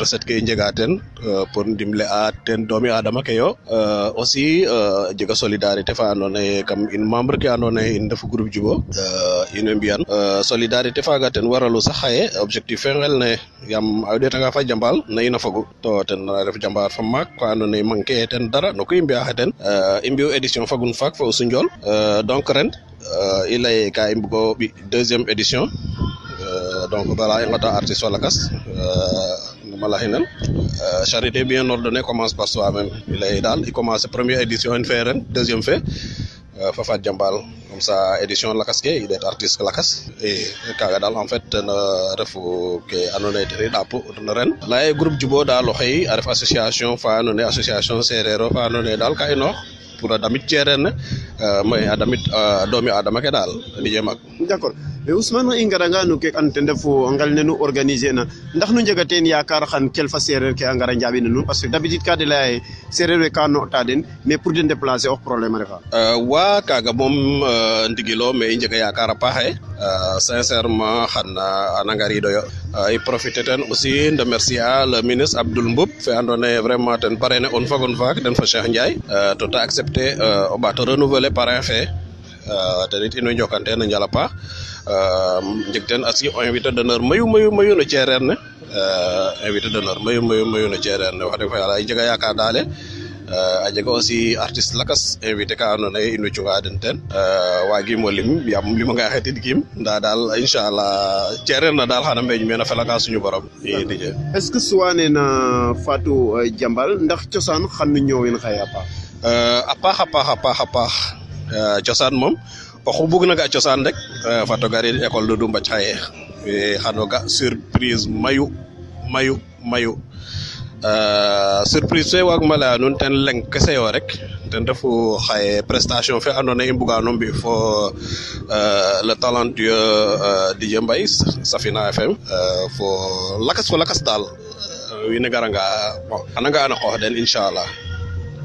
recette ke i njega teen euh, pour ndimle a teen doomi adama ke yo euh, aussi euh, jega solidarité fa andoona yee kam in membre ke andoona yee in ndefu groupe Djibo in way solidarité faaga ten waralu sax xaye objectif fe nqel ne yaam a ɗeetanga fa jambaal na in a fogu to ten ref jambaar fa maak fa andoona yee manquer e teen dara no ku i mbi'aa xe ten i mbi'u édition fagun faak fo o Sundiol donc ren i lay ka i mbug o deuxième édition donc bala i ngota artiste fa lakas Malahinan. Euh, charité bien ordonnée commence par soi-même. Il est dans. Il commence première édition, une fait deuxième fait. Euh, Fafa Djambal, comme ça, édition Lakas, il est artiste Lakas. Et Kagadal, en fait, ne refou que annoné dapo ren. Là, groupe Djubo, dans l'oreille, association, a fait association, serrero, fa annoné dal, kaino. pour adamit ceren uh, eh, adamit eh, domi adama ke dal di jema d'accord mais eh, ousmane ingara nga nu ke ante ndefo ngal ne nu organiser na ndax no jagaten yaakar xan kel fa serer ke angara jabi nu parce que d'habitude ka de lay serer we ka no den mais pour de déplacer au problème refa euh wa kaga mom ndigilo mais injaga yaakar pa he uh, sincèrement xana anangari yo ay profiter ten aussi de merci à le ministre abdoul mbop fe andone vraiment ten parene on fagon fak den fa cheikh ndiaye to ta accepter te euh, o ɓaato renouveler parrain fe euh, tenit in way njokan ten a njala paax euh, jeg teen aussi o invité d'honneur mayu mayu no ceereer ne invité jega yaakaar daale a jega aussi artiste lakas invité ka andoona yee in way cunga den teen waagiim o lim yaam limanga xetidkiim ndaa daal insala ceereer na daal xana mbeeñ meen a felanga suñu borom i Dj est-ce que suwa ne na Fatou ndax cosaan xan nu ñoowin xaye a paax Euh, a paax a paax a paax a euh, cosaan moom oxu bugna ga cosaan rek fat o garid xaye xano ga surprise mayu mayu mayu euh, surprise fe waag ma laya nuun ten leng kese rek ten refu xaye prestation fe andoona yee i mbugano mbi' fo le talentueux Didier Mbaye Safina FM fo lakas fo lakas daal wiin we garanga bon xana nga'an a qoox den inchaalah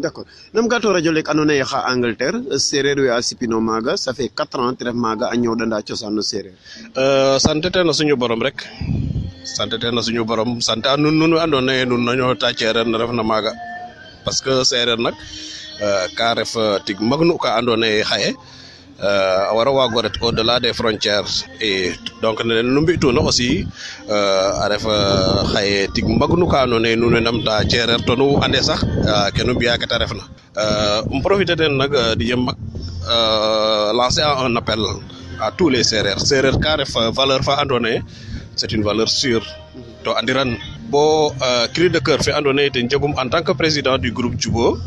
d' accord nam gato radio lek andona ye xa angleterre sereer we a sipino maaga ça fait quatre ans te ref maaga a ñoowdanda cosaan no sereer euh, sante teen a suñu borom rek sante teen a suñu borom sante a nun nun we andoona ye nun na ñoowta ceereer ne refna maaga parce que sereer nak euh, ka ref tig magnu ka andoona ye xaye euh wara goret au delà des frontières et donc ne len lumbi tuna aussi euh a ref xaye tig magnu ka noné nu ne namta cerer to nu ande sax eh, kenu biya ka ta refna euh um profiter den nak eh, di mak euh lancer un appel à tous les serrers serrers ka ref valeur fa andoné c'est une valeur sûre to andiran bo eh, cri de cœur fe andoné té njegum en tant que président du groupe Djubo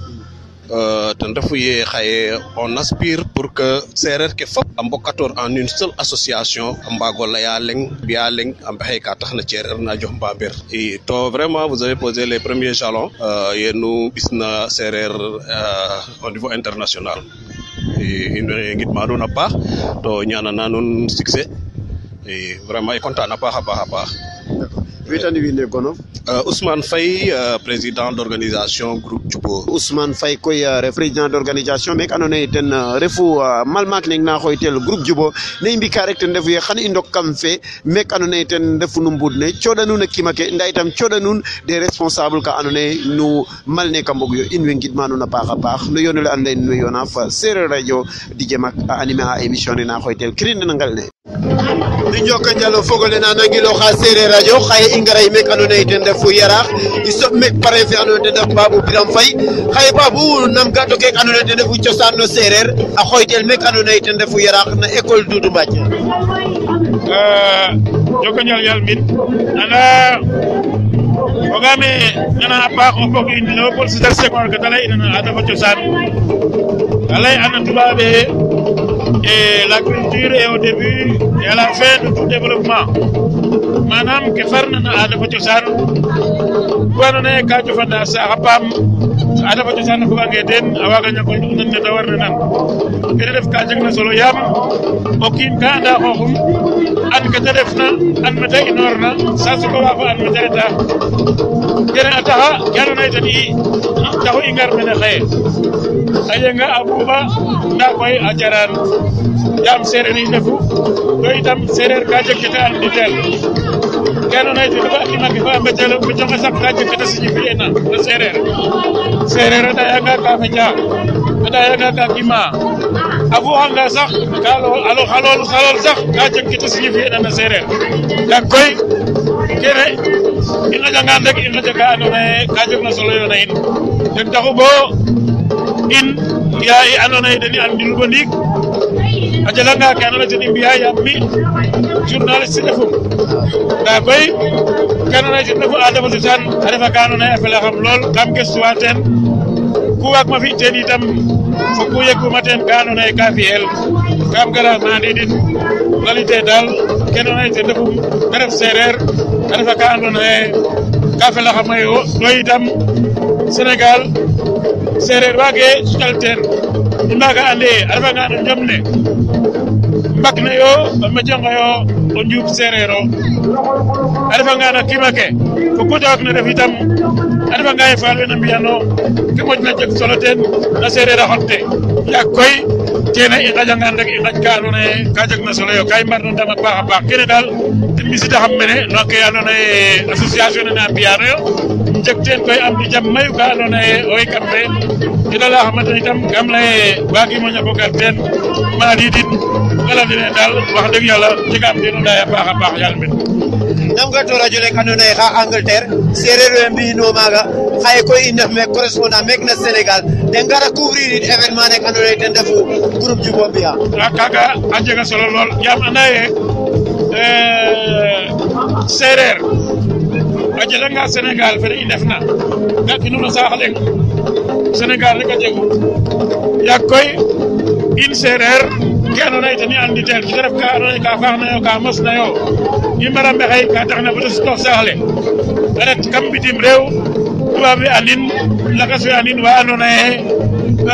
Euh, ten refu ye xaye on aspire pour que sereer ke fop a mbokatoor en une seule association a mbaago leya leng mbiya leng a mbexey ka taxna cereer na jox mbambeer i to vraiment vous avez posé les premiers jalons euh, ye nu ɓisna sereer euh, au niveau international i in ngidma nuun a paax to ñaanana nuun succès i vraiment i content na paax a paax a paax witani winde euh, ousmane faye euh, président d'organisation groupe Djubo. ousmane faye quoi? Euh, président d'organisation. Mais quand on est ten refou, mal neng na xooytel groupe le ne i mbika rek ten refu ye xan i ndok kam fe mek ando naye ten refu nu mbuud ne cooɗa nuun n'a kima ke un itam des responsables ka on est nous mal ne ka mbog yo in way ngidma nuun a paax a paax no yoonole ando naye nuun way yoona radio DJ Mac a animé émission ne na xooytel kirin na ngal ne i njoko njal o fog a na nan gilooxa Seereer Radio xaye i ngaray meeke andoona yee ten refu Yaraax i soɓ meek parrain fe andoona yee ten ref Babou Birame Faye xaye Babou nam ga'to keeke andoona yee ten refu cosaan no seereer a xooytel meeke andoona yee ten refu Yaraax na école Doudou Mbathie njoko euh, njal yal mbin anda fogaam ee nana a paax o fog in no police de seconde ke ta lay'ina a refa cosaan a lay'an a toubab Et l'agriculture est au début et à la fin de tout développement. maanaam ke farna na aada fa cosaan ku andoona yee ka jofan a saax a paam a refa cosaan a fogangee teen a waaga ñak o nan neta warna nan kene ref ka jegna solo yaam o kiin ka anda xooxum an ke refna an me ta inoorna saa su ko waafo an me reta kene a taxa ke andoona i taxu i ngar mene xaye a yenga a buuba ndaa koy a jaraan yaam seereer i ndefu to itam seereer ka jeg ke ta an ke andoona yee ten fa a tima ke fa a mbecel mbecel kuraje kata siñifiri ena na sereer sereer a dayanga kafe ja a dayanga ka kima a fuxanga sax ka alo xalol xalol sax ka jeg kete siñifiri ena na sereer yaag koy kene i ngaƴangan rek i ngaƴa ka andoona yee ka jegna solo na in ten taxu bo in yaa i andoona yee den i andil bo ndiik ajalaga kanalatin mbiya yammi journaliste ɗefum nda koy kanalatin ɗefu adama si tan a refa ka andoona yee a felaxam lool kam gestuwa teen ku waagma fi' teen itam fo ku yeguma teen ka andoona yee ka fi'el kam gara nandiidin lalite daal ke andoona yee ten refum ta ref seereer a refa ka andoona yee ka felaxama yo to Sénégal seereer waagee sutal teen i mbaaga ande a refanga no jom ne mbak na yo mejongo yo o njuub sereer o a refa nga no kima ke ko goɗɗaakno ref itam a refanga yee faal we na mbi'ano ke moƴna jeg solo teen na seereer a xot te yaag koy kene i ngaƴangaan rek i ngaƴ ka andoona yee ka jegna solo yo ka i mbarno a paax a kene daal ten ɓisiidaxam mene no ke andoona yee association ne na mbi'aanoyo jeg teen koy am i mayu ka andoona yee owey kam fe ke da layaxama ten itam kam lay waagiim o a o gar teen ma a wala dine daal wax dëgg yàlla jegaam teen o ɗaay a paax a paax yaal nam ga tora jole kanu na ha angleterre serero mbi no maga hay ko inna me correspondant mek na senegal de ngara couvrir it événement ne kanu le den defu groupe du bombi ha kaga aje ga solo lol yam anaye eh serer aje nga senegal fere fe defna ki nuno saxalen senegal rek a jegu yak koy in serer ke andoona yee ten i andu ten ref ka andoona yee ka faaxna yo ka mosna yo i mbara mbexey ka taxna fo tus toox saax a ret kam bitim réew tubaab we andin lakas we andin wa andoona yee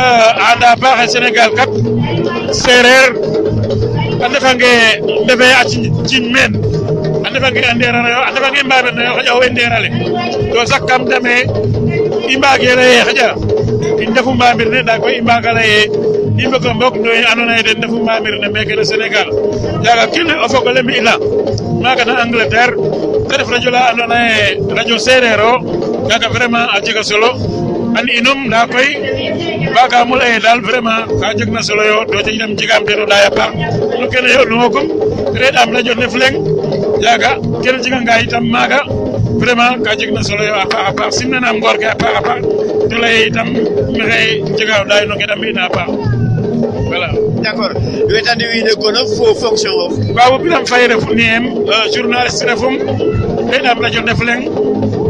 a euh, anda paaxe Sénégal kat seereer a ndefangee ndefee a ciñ meen a ndefange a ndeeranoyo a ndefange mbambernoyo xaƴa owey ndeerale to sak kam dame i mbaagee lay ee i ndefu mbamir ne koy i mbaaga lay ee yimɓe ko mbokno e anona eɗen nafu mamirne mekene Senegal. yaga kille o fogole mi ila maga na angleterre kadi radio la anona e radio sérére o vraiment a jega solo an inum nda koy baga mul e dal vraiment ka na solo yo do jeg nam jegam teno ɗaya paax no kene yo nuwo kom am radio ne Jaga yaga kene ga itam maga vraiment ka na solo yo a paax a paax simnanam ngor ke a paax a paax to lay itam maxey apa. no ke Voilà. D'accord. Weetande wiide gono fo fonction of. Bawo bilam fayre fu niem euh, journaliste refum. Benam radio Ndefleng.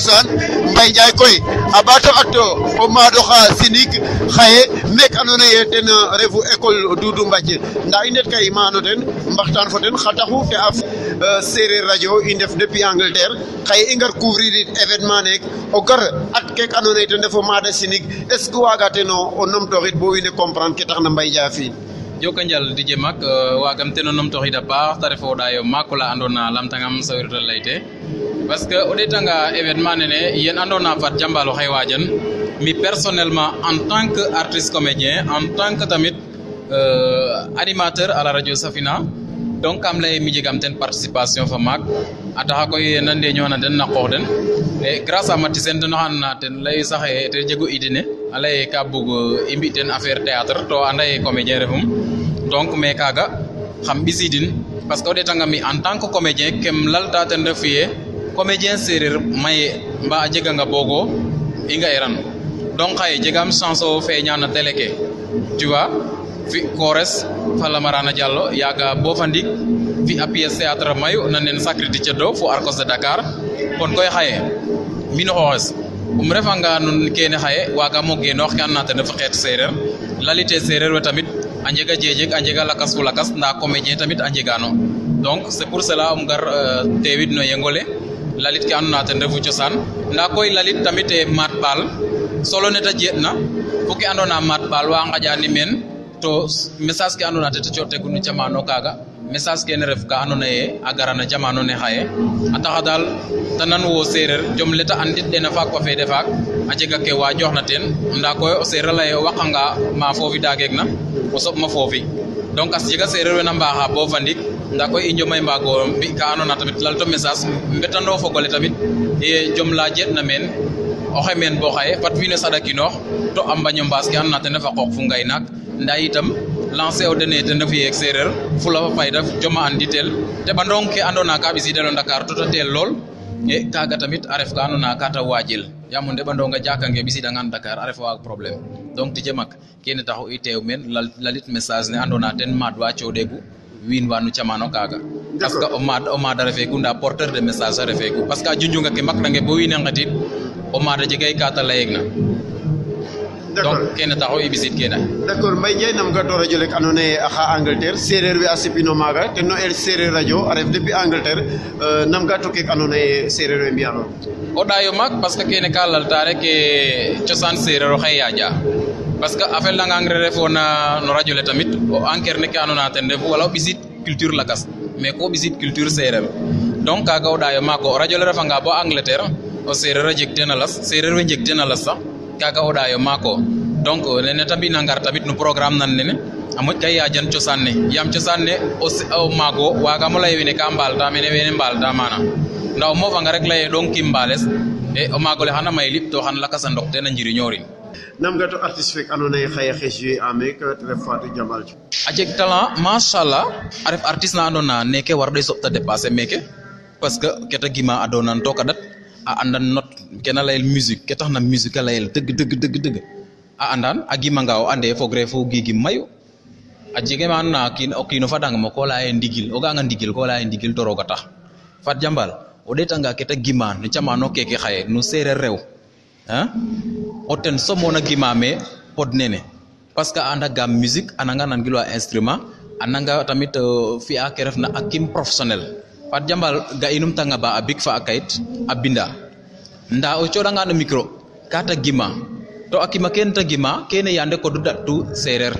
cosaan Mbaye Ndiaye koy a ɓaato at o maad oxa sinig xaye meek andoona yee ten refu école Doudou Mbathie ndaa i ndet kay maano ten mbaxtaan fo ten xa taxu te a e Seereer Radio i ndef depuis Angleterre xaye i ngar couvrir it événement neek o gar at keek andoona yee ten refu maada sinig est ce ten o numtooxit bo wiin we comprendre ke taxna Mbaye Ndiaye a fi'in joko njal DJ Mac euh, waagam ten o numtooxiid a paax ta ref o ɗaay o maak ola andoona lamtangam sawirta layte parce que au ɗeetanga événement né yen andona fat jambal o xay waajan mi personnellement en tant que artiste comédien en tant que tamit euh, animateur à la radio Safina donc kam lay mi jegaam ten participation fa mak a taxa koy na ñona den na qoox den e grâce à ma Sene ten oxan na ten lay saxé té jégu idiné ne lay ka bug ten affaire théâtre to anda comédien refum donc mais kaga xam ɓisiidin parce que au ɗeetanga mi en tant que comédien kem lalta ten refu comédien serir maye mba a jega nga bogo i nga iran donc xaye jegam chance o fe na télé ke tu vois fi kores falamarana diallo yaga bo fa ndik fi a pièce théâtre mayu na nen ci do fu arcos de dakar kon koy xaye no xoxes um nga nun kene xaye waga mo wax kan na ten fa xet sereer lalité sereer we tamit a njega jejeg a njega lakas fo lakas nda comédien tamit a njegano donc c'est pour cela um gar euh, teewid no lalit ke andoona ten refu cosaan ndaa koy lalit tamit e maat ɓaal solo ne ta jeeɗna fo ke andoona maat ɓaal wa nqaƴaani meen to message ke andoona yee ten cooxteeku jamano kaaga message kene ref ka andoona yee a gara no jamano ne xaye a taxa daal ta nanwo seereer jom le ta andit'ena faak fa feede faak a jega ke waajooxna teen ndaa koy o seereer a lay o waqanga ma foofi daageegna o soɓma foofi donc jega seereer we na bo fa ndik nda koy i jomay mbaago mbi ka andoona tamit lalto message mbetandoo fogole tamit e jom la jeetna meen oxey meen bo xaye fat wiin we saɗakinoox to a mbañ o mbaas ke andoona ten ref a qooq fu ngaynaak ndaa itam lancé o dene ten refu joma ke andoona ka ɓisiidel o Dakar to ta teel lool e kaaga tamit a ref ka andoona ka ta waajel yaam o ndeɓandong a jaakange ɓisiidangaan Dakar a ref waag problème donc tije mak kene taxu lalit message ne andoona ten madwa wa win wanu chamano kaga iya, parce que o omad o maada nda porteur de message refé ko parce que a junjunga ke mbakdange bo win we ngetit o maada jegay kaata layegna donc ken taxo i bisit ken d'accord may jey nam ga to radio anone xa angleterre sereer wi a maga te no el sereer radio a depuis angleterre eh, nam ga tokek kek andona ye sereer we mbiyano o ɗayo maak parce que ken ka lalta rek cosan sereer o xeyaja parce que affaire la nga engrais refo na no radio le tamit o anker ne ke na tende refu wala bisit culture lakas mais ko bisit culture sereer donc ka o ɗayo mako radio le refanga bo angleterre o sereer a jeg las sereer we jeg ten las sax kaga o ɗayo maako donc nene eh, ta mbina ngar tamit no programme nan nene a moƴ ya jan cosaan yam yaam o ne o maago waagamo lay wene ka da mene wene mana ndaw mo fa nga rek lay donc kimbales e o le xana may lip to la lakasa ndok ten njiri njiriñoorin namgato artiste fek andona ye xaye xe jouer ame ke ref fatou jamal ci jeg talent sha Allah arif artiste na andona neke doy sopta dépasser meke parce que keta gima a donan to kadat a andan not kena layel musique ke taxna musique layel deug deug deug deug a andan a gima ngaaw ande fogre fo gigi mayu a jege man na kin o kino fadang mo ko laye ndigil o ganga ndigil ko laye ndigil toro roga tax fat jambal o detanga keta gima ne chamano keke xaye nu sere rew oten na gimame pod parce que anda gam musique ananga nan gilwa instrument ananga tamit fi'a ke refna akim professionnel pat jambal ga inum tanga ba abik fa akait abinda nda o nga no micro kata gima to akima ken ta gima kene yande ko du tu serer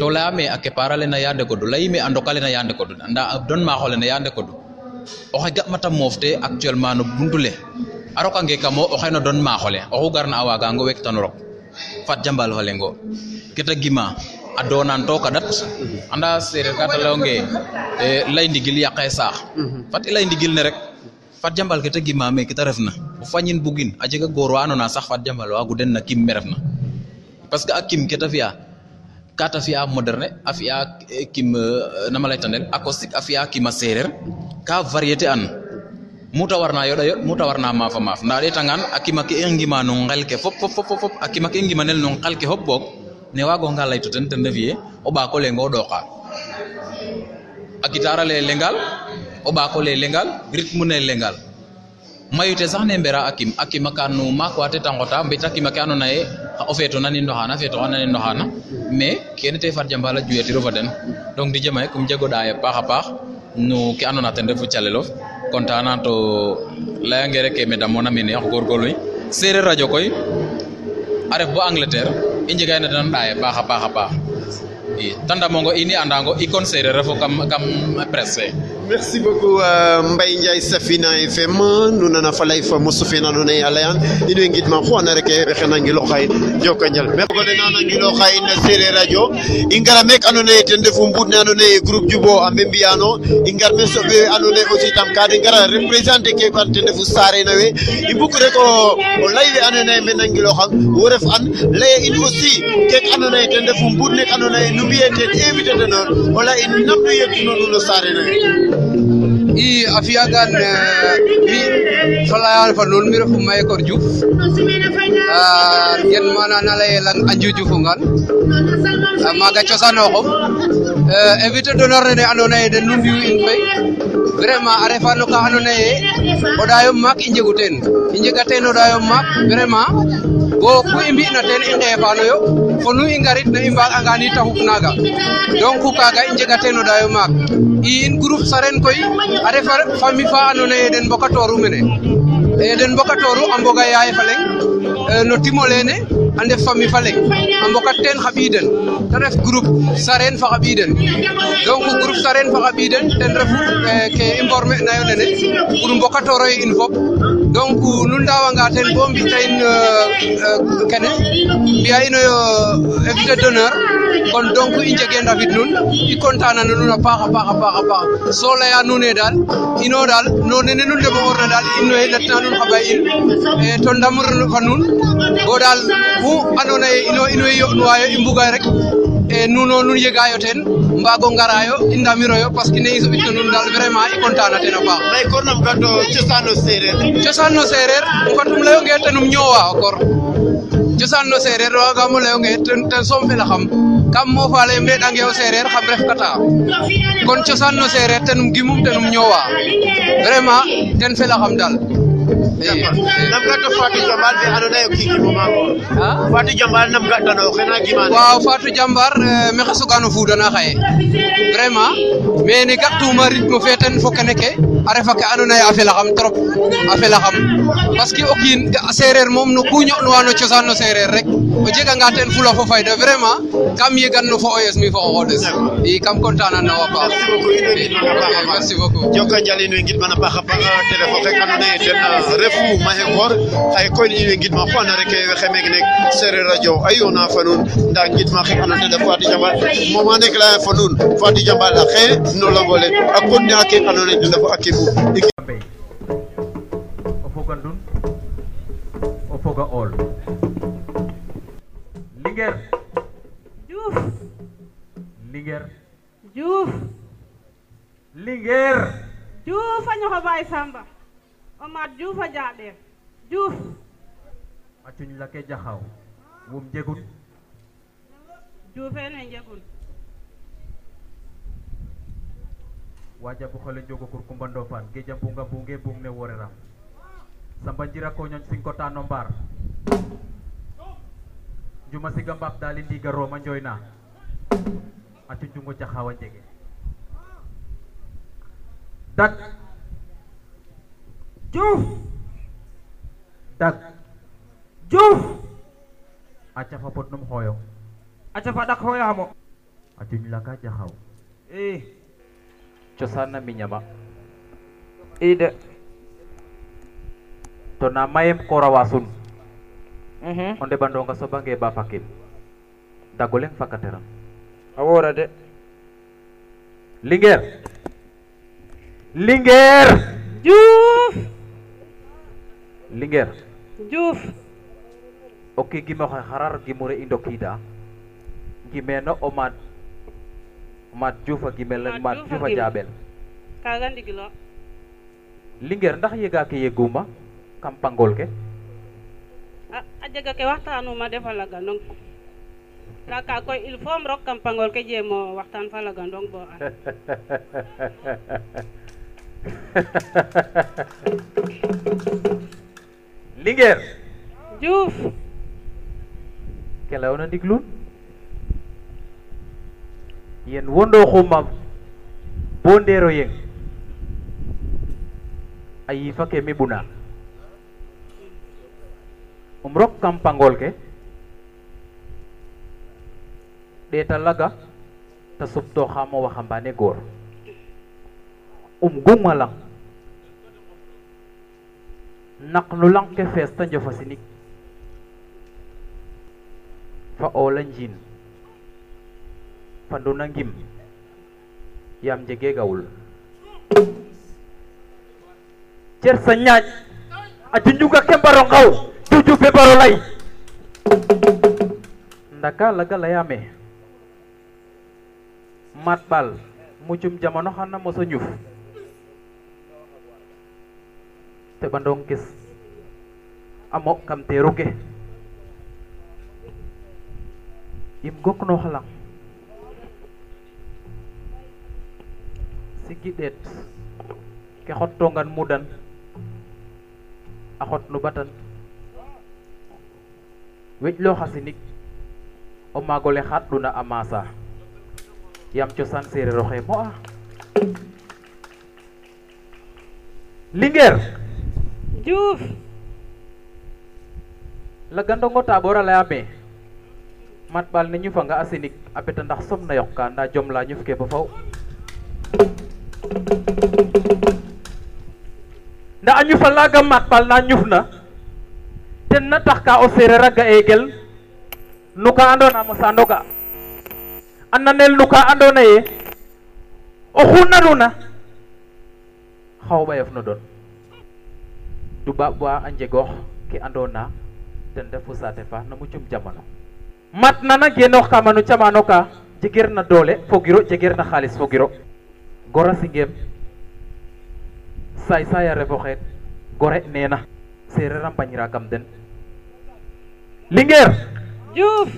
to lame ake parale na yande ko du layme andokale na yande ko du nda don ma hole na yande ko du o ga mata mofte actuellement no bundule a rokange kamo o xeno don maax o oxu garna a waagango wegtan rok fat jambal hole ngo kita gima adonan to kadat anda sere ka ta e lay ndigil ya mhm. fat lay ndigil ne rek fat jambal kita ta gima me kita ta refna o bugin a jega gor wa andona sax fat jambal gu den na kim me refna parce que akim fiya kata fiya moderne afiya e, kim e, nama laytanel acoustique a fiya kim serer ka variété an muta warna yoda yod muta warna ma maf ndaade tangan akimake manu ngal ke fop fop fop fop akimake manel nel ngal ke hop bok ne wago ngalay to ten ten devier o ba ko lengo doka akitara le lengal o ba ko le lengal ritmu ne lengal mayute sax ne mbera akim akimaka no anu ko ate tangota mbeta kimake ano naye o feto nani ndo hana feto nani ndo hana me kene te far jambala juyatiro fa den donc di jema kum jago daaya no ke ando na ten defu chalelof contana to layangere ke me damona min aku gorgolu sere radio koy a ref bo angleterre i njegayna den ndaye baxa baxa baax e tanda mongo ini andango ikon kon serere kam, kam presse merci beaucoup Mbaye Ndiaye Safina FM nuna na falay fa musufina nuna ya layan inu ingit ma ko anare ke be xena ngilo xay joko njal me ko dina na ngilo xay na sere radio ingara mek anone ten defu mbut ne anone groupe jubo ambe mbiano ingar me sobe anone aussi tam ka ngara représenter ke kan ten defu sare na we ibuku re ko lay we anone me na ngilo xam wo an lay in aussi ke anone ten defu de non wala i a fi'agan mi eh, so fa nuun mi refu Mahécor Diouf gen ah, mana na lay lang a Ndioudiouf ngan ah, maaga cosaanoxum eh, invité d'honneur nene andoona yee den nu mbi'u in koy vraiment a refa no ka andoona yee maak i njegu teen i njega maak vraiment bo ku i mbi'na teen i yo ko nu ingarit na imba mbaag'angaan ta xup naaga donc kaaga i njega teen o ɗaayo in group saren koy are far fami fa andoona ne den mbokatooru mene den mbokatooru a mboga yaay fa leŋ eh, no timo leene a ndef famille fa leŋ a ref saren fa xa ɓiiden donc group saren fa xa ten refu eh, ke i ne nene pour mbokatooroyo e in fop donc nu ndawanga ten bo mbita in kene ờ, mbiya ờ, inoyo invité d'honneur kon donc i njege ndafid nun i contana na nun a paax a paax a paax a paax so leya nuune daal ino daal no nene nu ndemo'oorna daal inoye letna nun xa ɓay in e to ndamr fa nun bo daal ku andoona ye ino ino inoye yo'nuwaayo i mbuga rek e nuuno nuun yegayo teen mbago ngarayo i ndamiroyo parce que ne i soɓitna nuun daal vraiment i contana ten a paax mais ko nam gato cosaan no sereer cosaan no sereer fat um tenum ñoowa kor cosaan no sereer wagamo leyonge ten soom fela xam kam moofa ley mbeɗange o sereer xam ref kata kon cosaan no tenum gimum tenum ñoowa vraiment ten fela xam daal nam ga to Fatou Jambar fe andoona yee o kiin refu maago Fatou Jambar nam ga tano xena gima waaw Fatou Jambar euh, maxey soga no fuudana xaye vraiment mais ne ga' tuuma rythme fe ten fo kene ke a refa ke andoona yee a felaxam trop a felaxam parce que o kiin ga' seereer moom no ku ño'nuwa no cosaan no seereer rek o jeganga ten fula fo fayda vraiment kam yegan no fo a paax merci beaucoup a paax a paax téléphone rek andoona yee ten euh, refu Maxe Ngor xaye koy in way ngidma fo ando reke wexe a fa nuun ndaa ngidma xe a xee no lango le a continuer a ke andoona yee ten refu équipe équipe o ndun o poga ool Linguère Diouf Linguère Diouf Linguère a ñoxo Baye Samba o maat a jaaɗeer Diouf a cuñ la jaxaw wum jegun Wajah khale jogo kur kumbandovan, fan ge jampunga bunge bungne worera sambanjira ko nyon sinkota nombar juma siga mbab dali ndiga roma njoyna ati jungo cak xawa jege dak juf dak juf aca fa pot num hoyo aca fa dak hoyo hamo ati cak hawa eh cho sana minyama ide to namayem korawasun mm -hmm. onde bandonga sobange ba fakim dagoleng fakateram awora de linger linger juf linger juf oke okay, gimo harar gimure indokida gimeno omad Mate Diouf a Guimel ak Mate Diouf a Diabel kaga ndigilo Linguère ndax yega ke yeguma kam pangol ke a jega ke waxtaanuma defa laganong nda ka koy il faut rok kam pangol ke jeemo waxtaan fa laganong bo an *laughs* Linguère Diouf ke leyona ndigilun yen wondo xummam bondero yeng fakke mi buna umrok kam pangol ke ɗeta laga ta waxam waxambane gor um gumala naqnu ke fees ta njofa fa oola njiin pandona ngim yam jege Gaul, cer senyaj ñaaj juga junjuga ke mbaro ngaw juju lay ndaka laga layame matbal, mucum jamano xana moso nyuf te bandong kis amok kam teruke im gok no sikki ɗeet ke xottongan mudan a xotnu batan weƴlo xa sinig o luna amasa. xaɗɗuna a maasa yaam cosaan seereer oxe mo'a Linguère Diouf lagandongo taaɓoor a la ee mat ɓaal ne ñufanga a sinig a beta ndax som na yokka ka jom la ñu ke ba faw nda a ñufalaaga mat paal na na te na tax ka o sere a ga'ee gel no ka na mo sando ga' a nanel no ka andoona yee oxu nanuna xaw o ɓayof no doon dubaab wa a njegoox ke na, ten refu saate fa mu cum jamano mat nana na kaama no camano ka jegeer na doole fogiro jegeer na xaalis fogiro gora sigeem saay saayare fo xeet gore neena sereer a mpañira kam den juf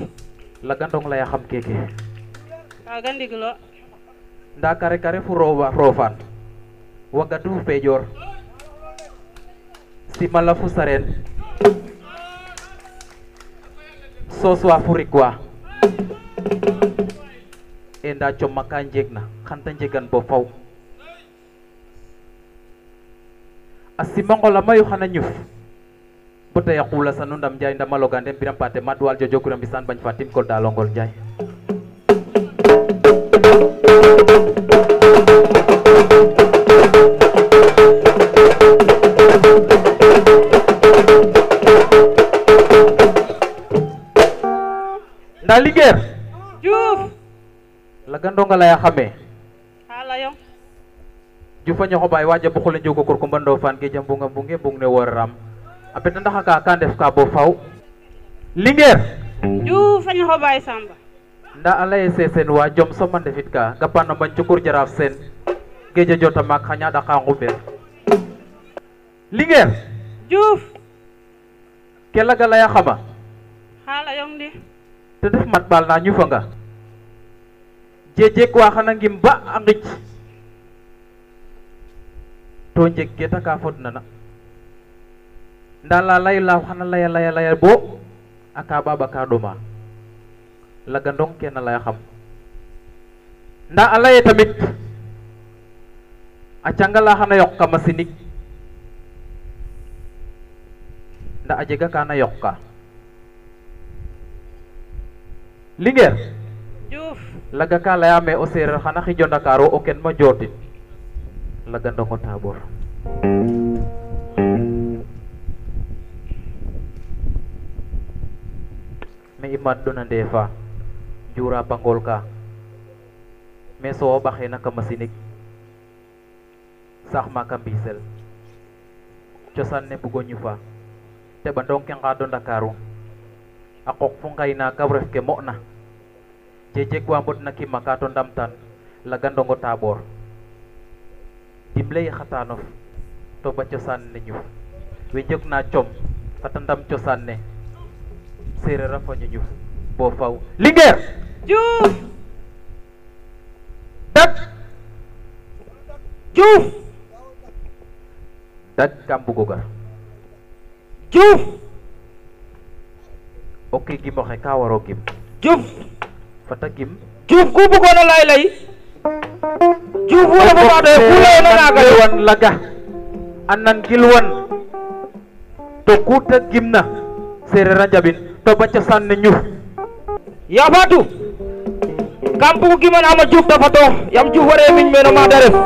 la gandong la ya xam keke agan digelok nda kare kare fu roofaan wagatu pejor pejoor simala fu sareen soos so e nda comma ka jegna xan ta njegan bo faw a simangol mayu xana ñuf bu ta yaqula sanu ndam jay ndama logande biram pate madwal bi san bañ fatim kol dalongol jay Daliger. Juf la gandonga laya xame ha ju fa ñoko bay waja bu njugo kur ko mbando fan ge jam bu nge bu ne waram abe tanda ka ka kan def ka bo faw ju fa ñoko bay samba nda alay sesen wa jom man defit ka ban ci kur jaraf sen geja jota mak xanya da ka ngubel linger juf kela gala ya xama hala yong di te def mat bal na ñu fa nga jejek ko xana ngi ba a ngij to jeg keta ka fot nana ndala lay la xana laya laya laya bo aka baba ka doma laga ndong ke na xam nda alay laye tamit a canga xana yok ka masinik nda a jega kana yok ka linger Diouf laga ka leyame o sereer xana jonda karo o ken ma jootin laga ndongo tabor me i maddona defa jura pangol ka me so baxena naka masinik sax ma ka ci sanne bu goñu fa te ba ndong ke ngaado ndakaaru a fu ngay na ref ke mo'na jejegwa na kimaka to ndamtan laga ndongo taɓor dimle i xatanof to ba cosaan ne ñuf we jegna com fata cosaan ne sereer a faño ñuf bo faw Linguère Diouf Dak Diouf Dak kam bugo gar Diouf o kiigimo xe ka waro gim Diouf fa taggim cuub ku bëggoon a lay lay cuub wala bu ma doye ku layoon a naagal won laga a nangil won to ku taggim na seereer a njabin to bacca sànni ñuf yaa faatu kam bugu giman ama cuub ta fato yam cuub waree miñ meeno ma da ref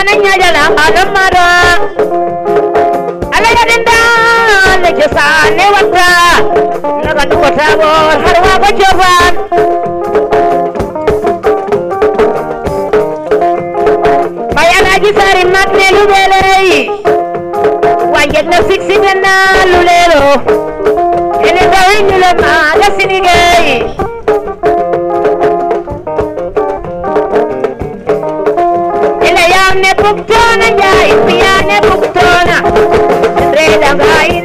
mananyajala alamara alagarinda nake sane wata naga duka tabo har wa bace fa mai alagi sarin matne lubelai wajen na fixi na lulero ene dawin lulema nan ya yi ne buktona, re da gayi